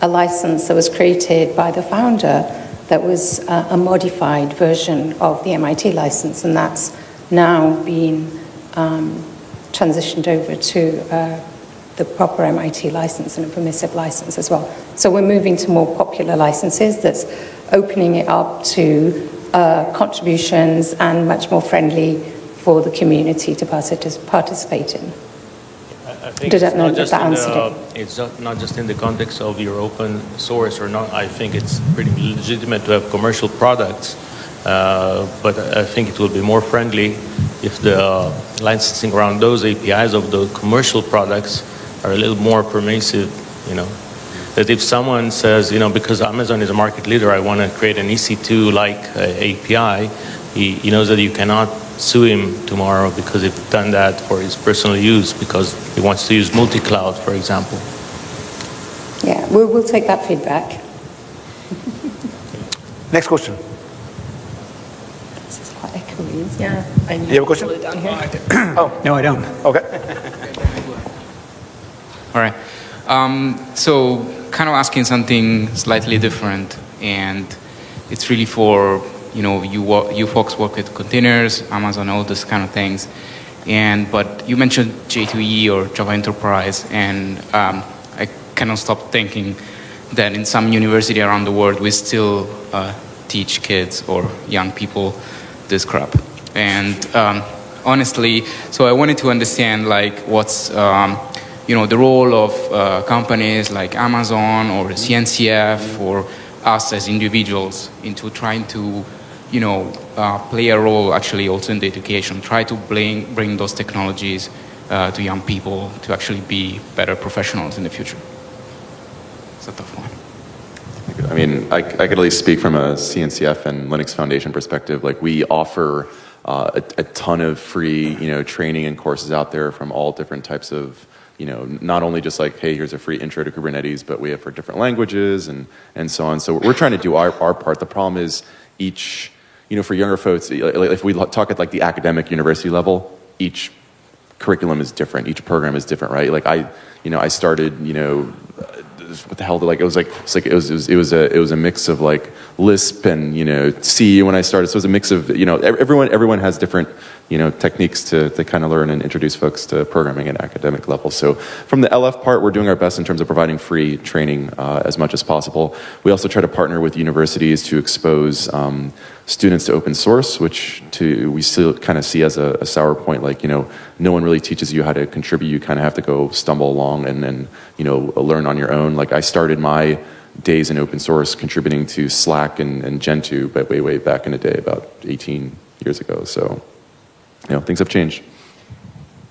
a license that was created by the founder that was uh, a modified version of the MIT license, and that's now been um, transitioned over to uh, the proper MIT license and a permissive license as well. So we're moving to more popular licenses that's opening it up to uh, contributions and much more friendly for the community to partic- participate in. Think Did it's that- no, not just that in answered the, it's not, not just in the context of your open source or not. I think it's pretty legitimate to have commercial products, uh, but I think it will be more friendly if the uh, licensing around those APIs of the commercial products are a little more permissive, You know, that if someone says, you know, because Amazon is a market leader, I want to create an EC2 like uh, API, he, he knows that you cannot sue him tomorrow because he's done that for his personal use because he wants to use multi-cloud, for example. Yeah, we'll, we'll take that feedback. Next question. This is quite echoey. isn't it? Yeah. I You have a question? Down here. Oh, No, I don't. okay. All right. Um, so, kind of asking something slightly different, and it's really for you know you you folks work with containers, Amazon, all those kind of things, and but you mentioned J2E or Java Enterprise, and um, I cannot stop thinking that in some university around the world we still uh, teach kids or young people this crap, and um, honestly, so I wanted to understand like what's um, you know the role of uh, companies like Amazon or CNCF or us as individuals into trying to you know uh, play a role actually also in the education, try to bring bring those technologies uh, to young people to actually be better professionals in the future. It's a tough one. I mean, I, I could at least speak from a CNCF and Linux Foundation perspective. Like, we offer uh, a, a ton of free, you know, training and courses out there from all different types of, you know, not only just like, hey, here's a free intro to Kubernetes, but we have for different languages and, and so on. So we're trying to do our, our part. The problem is each, you know, for younger folks, if we talk at like the academic university level, each curriculum is different. Each program is different, right? Like I, you know, I started, you know, uh, what the hell? Like it was like like it was, it was it was a it was a mix of like Lisp and you know C when I started. So it was a mix of you know everyone everyone has different you know techniques to to kind of learn and introduce folks to programming at academic level. So from the LF part, we're doing our best in terms of providing free training uh, as much as possible. We also try to partner with universities to expose. Um, students to open source, which to we still kind of see as a, a sour point. Like you know, no one really teaches you how to contribute. You kind of have to go stumble along and then you know learn on your own. Like I started my days in open source contributing to Slack and, and Gentoo, but way way back in the day, about 18 years ago. So you know, things have changed.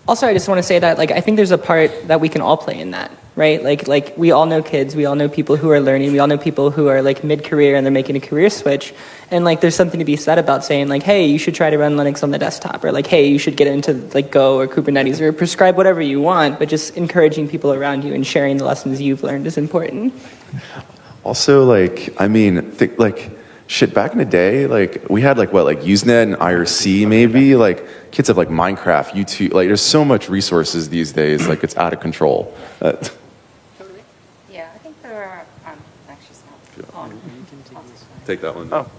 Also, I just want to say that like I think there's a part that we can all play in that, right? Like like we all know kids, we all know people who are learning, we all know people who are like mid-career and they're making a career switch, and like there's something to be said about saying like, hey, you should try to run Linux on the desktop, or like, hey, you should get into like Go or Kubernetes, or prescribe whatever you want, but just encouraging people around you and sharing the lessons you've learned is important. Also, like I mean, think like shit, back in the day, like we had like what, like Usenet and IRC maybe, like kids have like Minecraft, YouTube, like there's so much resources these days, like it's out of control. Uh, Yeah, I think there are, um, actually it's not on. take that one. Oh.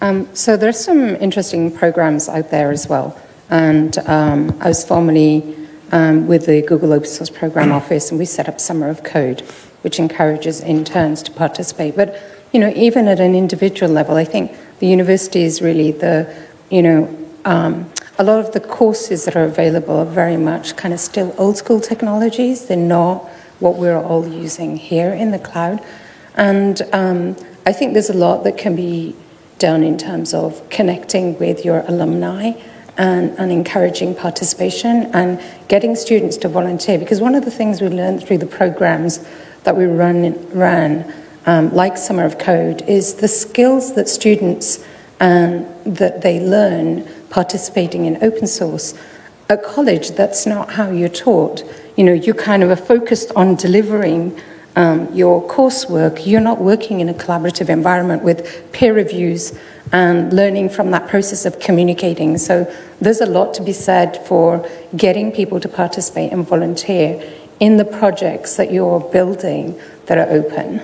Um, so there's some interesting programs out there as well. And um, I was formerly um, with the Google Open Source Program Office, and we set up Summer of Code, which encourages interns to participate. But you know, even at an individual level, I think the university is really the, you know, um, a lot of the courses that are available are very much kind of still old school technologies. They're not what we're all using here in the cloud. And um, I think there's a lot that can be done in terms of connecting with your alumni and, and encouraging participation and getting students to volunteer. Because one of the things we learned through the programs that we run, ran, um, like Summer of Code, is the skills that students um, that they learn participating in open source. At college, that's not how you're taught. You know, you kind of are focused on delivering um, your coursework. You're not working in a collaborative environment with peer reviews and learning from that process of communicating. So there's a lot to be said for getting people to participate and volunteer in the projects that you're building that are open.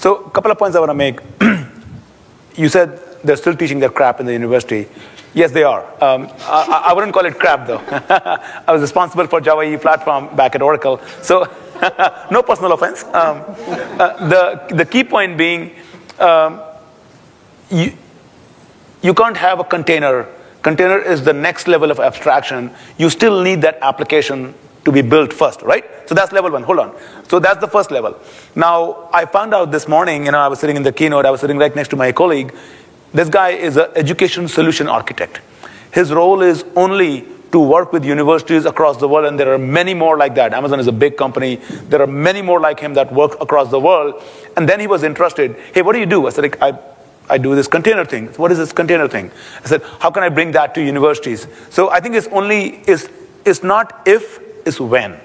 So, a couple of points I want to make. you said they're still teaching their crap in the university. Yes, they are. Um, I, I, wouldn't call it crap, though. I was responsible for Java EE platform back at Oracle. So, no personal offense. Um, uh, the, the key point being um, you, you can't have a container. Container is the next level of abstraction. You still need that application to be built first, right? So that's level one. Hold on. So that's the first level. Now, I found out this morning, you know, I was sitting in the keynote, I was sitting right next to my colleague. This guy is an education solution architect. His role is only to work with universities across the world, and there are many more like that. Amazon is a big company. There are many more like him that work across the world. And then he was interested. Hey, what do you do? I said, I, I do this container thing. What is this container thing? I said, how can I bring that to universities? So I think it's only, it's, it's not if, it's when.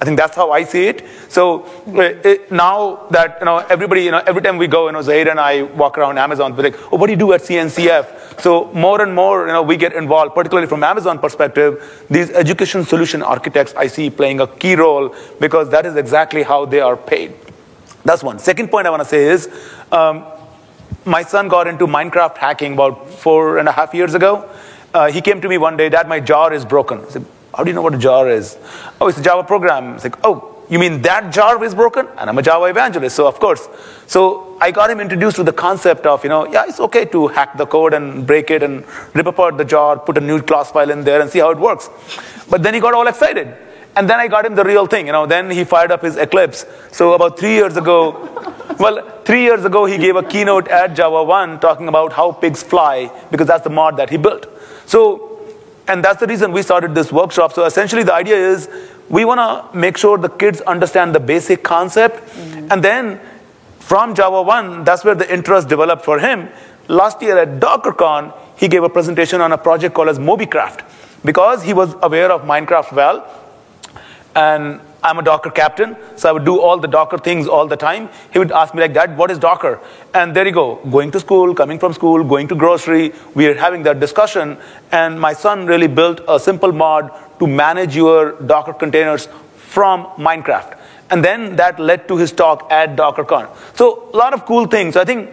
I think that's how I see it. So it, now that you know everybody, you know, every time we go, you know, Zaid and I walk around Amazon, we're like, oh, what do you do at CNCF? So more and more, you know, we get involved, particularly from Amazon perspective. These education solution architects I see playing a key role because that is exactly how they are paid. That's one. Second point I want to say is, um, my son got into Minecraft hacking about four and a half years ago. Uh, he came to me one day, Dad, my jar is broken. I said, how do you know what a jar is? Oh, it's a Java program. It's like, oh, you mean that jar is broken? And I'm a Java evangelist, so of course. So I got him introduced to the concept of, you know, yeah, it's okay to hack the code and break it and rip apart the jar, put a new class file in there and see how it works. But then he got all excited. And then I got him the real thing, you know, then he fired up his Eclipse. So about three years ago, well, three years ago he gave a keynote at JavaOne talking about how pigs fly, because that's the mod that he built. So and that's the reason we started this workshop. So essentially, the idea is we want to make sure the kids understand the basic concept. Mm-hmm. And then from JavaOne, that's where the interest developed for him. Last year at DockerCon, he gave a presentation on a project called as Mobycraft because he was aware of Minecraft well. And I'm a Docker captain, so I would do all the Docker things all the time. He would ask me like, Dad, what is Docker? And there you go, going to school, coming from school, going to grocery, we are having that discussion. And my son really built a simple mod to manage your Docker containers from Minecraft. And then that led to his talk at DockerCon. So a lot of cool things. I think,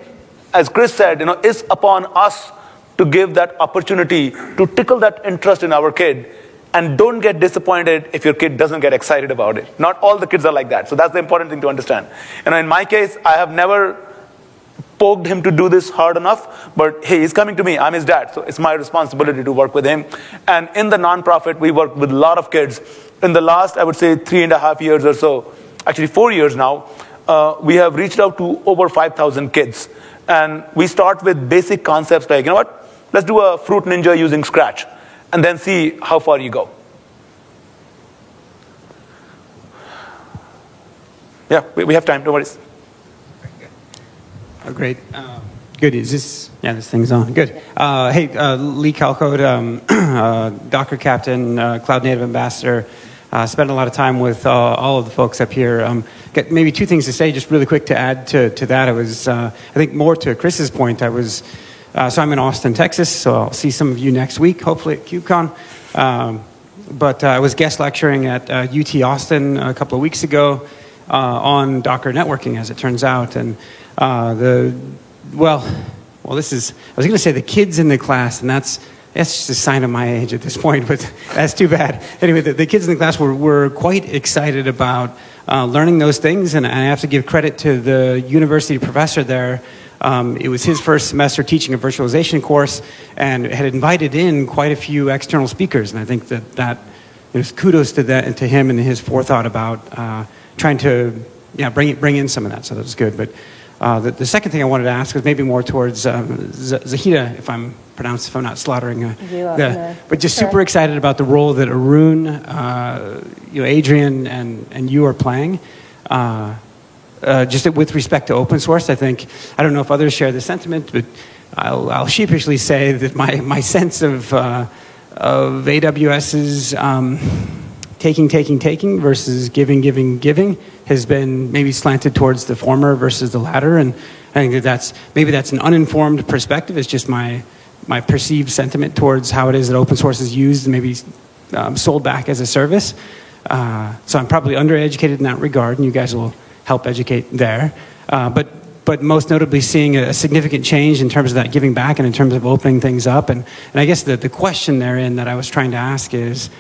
as Chris said, you know, it's upon us to give that opportunity to tickle that interest in our kid and don't get disappointed if your kid doesn't get excited about it. Not all the kids are like that. So that's the important thing to understand. You know, in my case, I have never poked him to do this hard enough, but hey, he's coming to me. I'm his dad, so it's my responsibility to work with him. And in the nonprofit, we work with a lot of kids. In the last, I would say, three and a half years or so, actually four years now, uh, we have reached out to over 5,000 kids. And we start with basic concepts like, you know what? Let's do a fruit ninja using Scratch and then see how far you go. Yeah, we, we have time, no worries. Oh, great. Um, good. Is this, yeah, this thing's on. Good. Uh, hey, uh, Lee Calcote, um, uh, Docker Captain, uh, Cloud Native Ambassador. uh, spent a lot of time with uh, all of the folks up here. Um, got maybe two things to say, just really quick to add to, to that. I was, uh, I think, more to Chris's point. I was, uh, so I'm in Austin, Texas, so I'll see some of you next week, hopefully at KubeCon. Um, but uh, I was guest lecturing at UT uh, Austin a couple of weeks ago on Docker networking, as it turns out, and the well, well, this is I was going to say the kids in the class, and that's that's just a sign of my age at this point, but that's too bad. Anyway, the, the kids in the class were, were quite excited about uh, learning those things, and I have to give credit to the university professor there. Um, it was his first semester teaching a virtualization course, and had invited in quite a few external speakers, and I think that that there's kudos to that to him and his forethought about uh, trying to yeah bring bring in some of that. So that was good, but. Uh, the, the, second thing I wanted to ask was maybe more towards um, Zahida, if I'm pronounced, if I'm not slaughtering. Uh, the, but just sure. super excited about the role that Arun, uh, you know, Adrian, and, and you are playing. Uh, uh, just with respect to open source, I think, I don't know if others share the sentiment, but I'll, I'll sheepishly say that my, my sense of, uh, of AWS's um, taking, taking, taking versus giving, giving, giving has been maybe slanted towards the former versus the latter. And I think that that's maybe that's an uninformed perspective. It's just my my perceived sentiment towards how it is that open source is used and maybe um, sold back as a service. Uh, so I'm probably undereducated in that regard, and you guys will help educate there. Uh, but but most notably seeing a significant change in terms of that giving back and in terms of opening things up. And, and I guess the, the question therein that I was trying to ask is,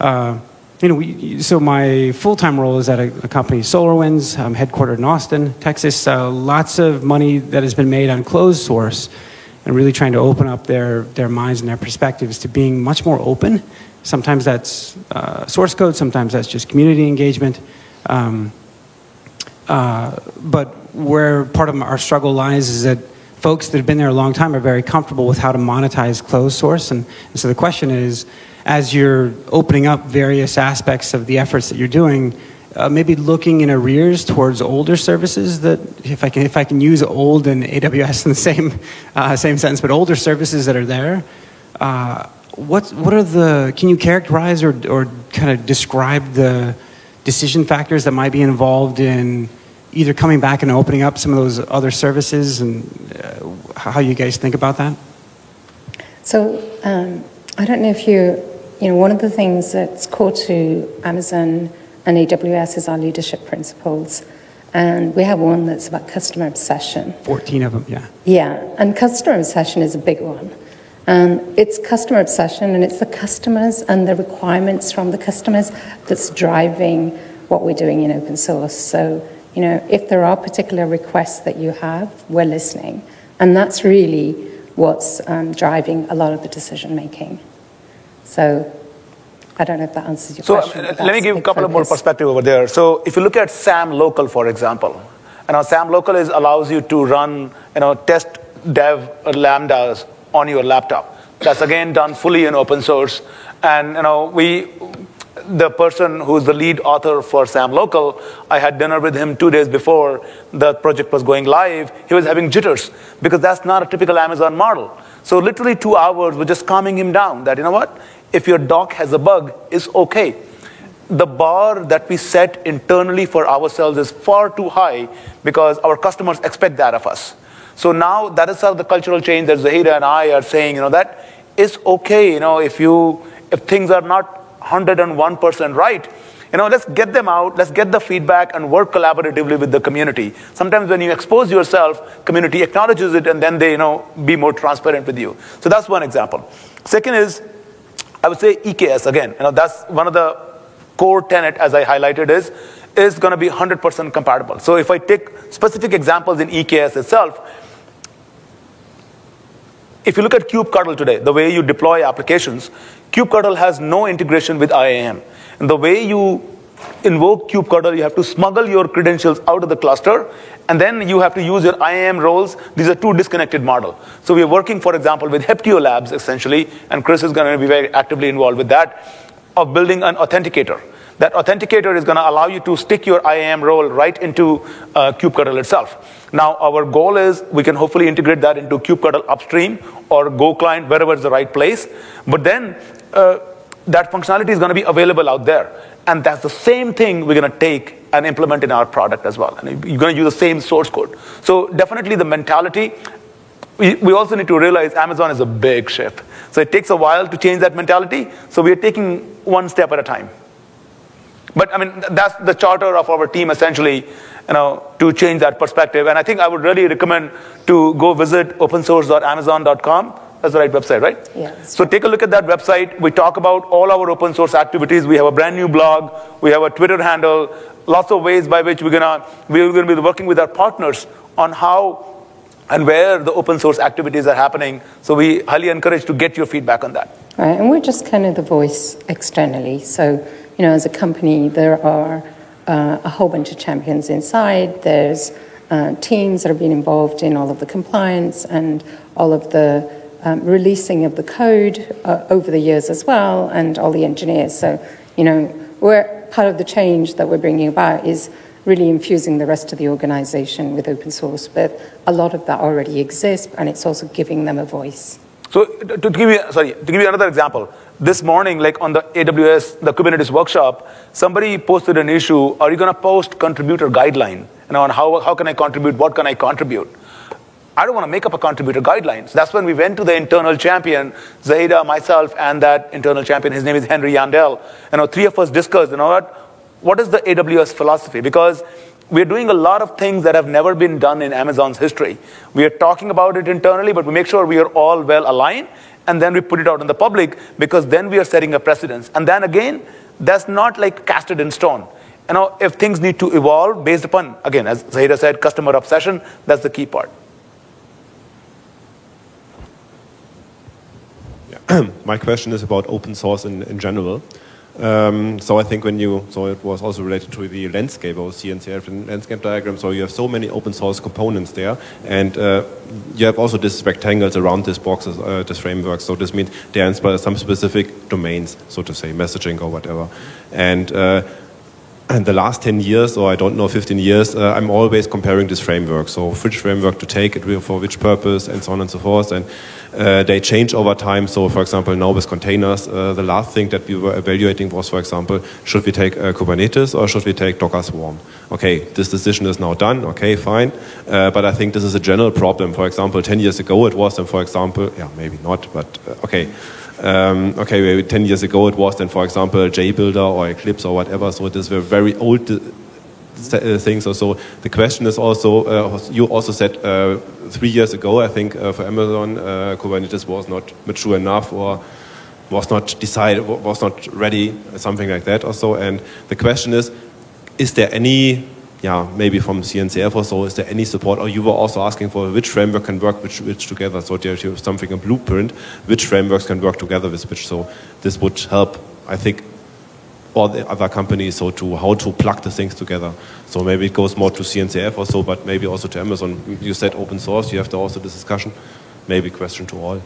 uh, you know, we, so my full-time role is at a, a company, SolarWinds, I'm headquartered in Austin, Texas. Uh, lots of money that has been made on closed source and really trying to open up their, their minds and their perspectives to being much more open. Sometimes that's uh, source code, sometimes that's just community engagement. Um, uh, but where part of our struggle lies is that folks that have been there a long time are very comfortable with how to monetize closed source. And, and so the question is, as you're opening up various aspects of the efforts that you're doing, uh, maybe looking in arrears towards older services that if I can if I can use old and AWS in the same uh, same sentence, but older services that are there. Uh, what what are the can you characterize or or kind of describe the decision factors that might be involved in either coming back and opening up some of those other services and uh, how you guys think about that? So um, I don't know if you you know, one of the things that's core to Amazon and AWS is our leadership principles. And we have one that's about customer obsession. 14 of them, yeah. Yeah, and customer obsession is a big one. And it's customer obsession, and it's the customers and the requirements from the customers that's driving what we're doing in open source. So, you know, if there are particular requests that you have, we're listening. And that's really what's um, driving a lot of the decision making. So I don't know if that answers your so, question. So let me give a couple focus. of more perspective over there. So if you look at SAM local, for example, you know, SAM local is allows you to run, you know, test dev lambdas on your laptop. That's again done fully in open source. And you know, we, the person who's the lead author for SAM Local, I had dinner with him two days before the project was going live. He was having jitters because that's not a typical Amazon model. So literally two hours were just calming him down that, you know what, if your doc has a bug, it's okay. The bar that we set internally for ourselves is far too high because our customers expect that of us. So now that is how the cultural change that Zahida and I are saying, you know, that is okay, you know, if you if things are not 101% right, you know, let's get them out, let's get the feedback and work collaboratively with the community. Sometimes when you expose yourself, community acknowledges it and then they, you know, be more transparent with you. So that's one example. Second is, I would say EKS again. You know, that's one of the core tenet as I highlighted is, is going to be 100% compatible. So if I take specific examples in EKS itself, if you look at kubectl today, the way you deploy applications, kubectl has no integration with IAM. And the way you invoke kubectl, you have to smuggle your credentials out of the cluster, and then you have to use your IAM roles. These are two disconnected models. So we are working, for example, with Heptio Labs, essentially, and Chris is going to be very actively involved with that, of building an authenticator. That authenticator is going to allow you to stick your IAM role right into uh, kubectl itself. Now, our goal is we can hopefully integrate that into kubectl upstream or Go client, wherever is the right place. But then, uh, that functionality is going to be available out there. And that's the same thing we're going to take and implement in our product as well. And you're going to use the same source code. So definitely the mentality. We, we also need to realize Amazon is a big ship. So it takes a while to change that mentality. So we are taking one step at a time. But I mean, that's the charter of our team essentially, you know, to change that perspective. And I think I would really recommend to go visit opensource.amazon.com. That's the right website, right? Yes. So take a look at that website. We talk about all our open source activities. We have a brand new blog. We have a Twitter handle. Lots of ways by which we're gonna we're gonna be working with our partners on how and where the open source activities are happening. So we highly encourage to get your feedback on that. Right, and we're just kind of the voice externally. So, you know, as a company, there are uh, a whole bunch of champions inside. There's uh, teams that have been involved in all of the compliance and all of the um, releasing of the code uh, over the years as well, and all the engineers. So, you know, we're part of the change that we're bringing about is really infusing the rest of the organization with open source. But a lot of that already exists, and it's also giving them a voice. So to, to give you, sorry, to give you another example, this morning, like on the AWS, the Kubernetes workshop, somebody posted an issue, are you going to post contributor guideline? Know, on how, how can I contribute, what can I contribute? I don't want to make up a contributor guideline. So that's when we went to the internal champion, Zahida, myself, and that internal champion. His name is Henri Yandell. You know, three of us discussed, you know what? What is the AWS philosophy? Because we're doing a lot of things that have never been done in Amazon's history. We are talking about it internally, but we make sure we are all well aligned, and then we put it out in the public because then we are setting a precedence. And then again, that's not like casted in stone. You know, if things need to evolve based upon, again, as Zahida said, customer obsession, that's the key part. Yeah. My question is about open source in, in general. Um, so I think when you, so it was also related to the landscape or CNCF landscape diagram. So you have so many open source components there, and uh, you have also these rectangles around these boxes, uh, this framework. So this means they are some specific domains, so to say, messaging or whatever. And uh, and the last 10 years, or I don't know, 15 years, uh, I'm always comparing this framework. So which framework to take it for which purpose, and so on and so forth. And uh, they change over time. So, for example, now with containers, uh, the last thing that we were evaluating was, for example, should we take uh, Kubernetes or should we take Docker Swarm? Okay, this decision is now done. Okay, fine. Uh, but I think this is a general problem. For example, 10 years ago it was, and for example, yeah, maybe not, but uh, okay. Um, okay, maybe 10 years ago it was then, for example, JBuilder or Eclipse or whatever. So these were very old uh, things. Or so the question is also, uh, you also said uh, three years ago, I think uh, for Amazon, uh, Kubernetes was not mature enough or was not decided, was not ready, something like that or so. And the question is, is there any yeah, maybe from CNCF or so, is there any support? Or you were also asking for which framework can work which, which together. So there's something, a blueprint, which frameworks can work together with which. So this would help, I think, all the other companies so to how to plug the things together. So maybe it goes more to CNCF or so, but maybe also to Amazon. You said open source, you have to also this discussion. Maybe question to all.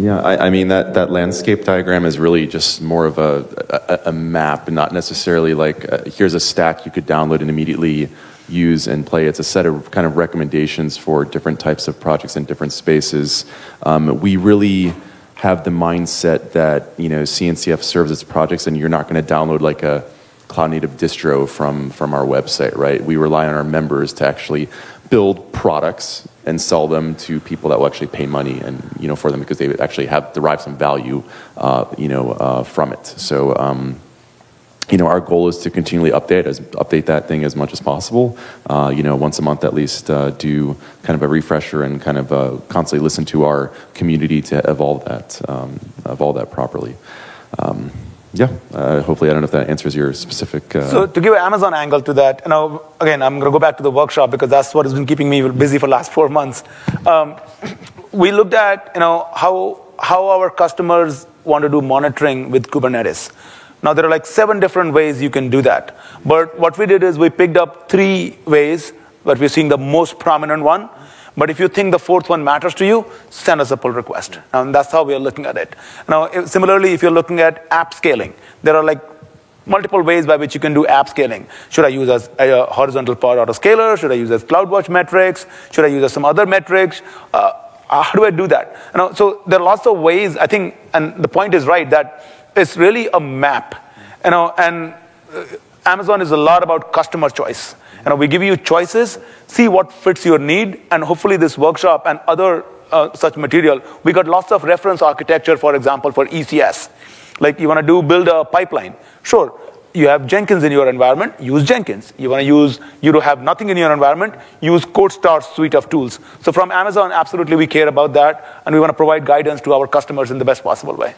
Yeah, I, I, mean that, that landscape diagram is really just more of a, a, a map, not necessarily like uh, here's a stack you could download and immediately use and play. It's a set of kind of recommendations for different types of projects in different spaces. Um, we really have the mindset that you know CNCF serves its projects, and you're not going to download like a cloud native distro from from our website, right? We rely on our members to actually build products and sell them to people that will actually pay money and you know for them because they actually have derived some value uh, you know uh, from it. So um, you know our goal is to continually update as update that thing as much as possible. Uh, you know once a month at least uh, do kind of a refresher and kind of uh, constantly listen to our community to evolve that um, evolve that properly. Um, yeah, uh, hopefully, I don't know if that answers your specific. Uh... So, to give an Amazon angle to that, you know, again, I'm going to go back to the workshop because that's what has been keeping me busy for the last four months. Um, we looked at, you know, how how our customers want to do monitoring with Kubernetes. Now, there are like seven different ways you can do that. But what we did is we picked up three ways, but we're seeing the most prominent one. But if you think the fourth one matters to you, send us a pull request. And that's how we are looking at it. Now, similarly, if you're looking at app scaling, there are like multiple ways by which you can do app scaling. Should I use as a horizontal pod autoscaler? Should I use as CloudWatch metrics? Should I use as some other metrics? Uh, how do I do that? So there are lots of ways, I think, and the point is right, that it's really a map. You know, and uh, Amazon is a lot about customer choice. Know, we give you choices, see what fits your need, and hopefully this workshop and other uh, such material, we got lots of reference architecture, for example, for ECS. Like you want to do build a pipeline. Sure, you have Jenkins in your environment, use Jenkins. You want to use, you don't have nothing in your environment, use CodeStar's suite of tools. So from Amazon, absolutely we care about that, and we want to provide guidance to our customers in the best possible way.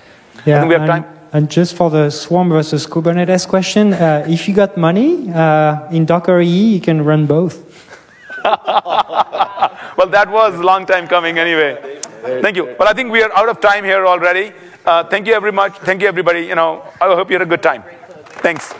Yeah, I think we have and, time. And just for the Swarm versus Kubernetes question, uh, if you got money uh, in Docker EE, you can run both. well, that was a long time coming anyway. Thank you. But I think we are out of time here already. Uh, thank you very much. Thank you, everybody. You know, I hope you had a good time. Thanks.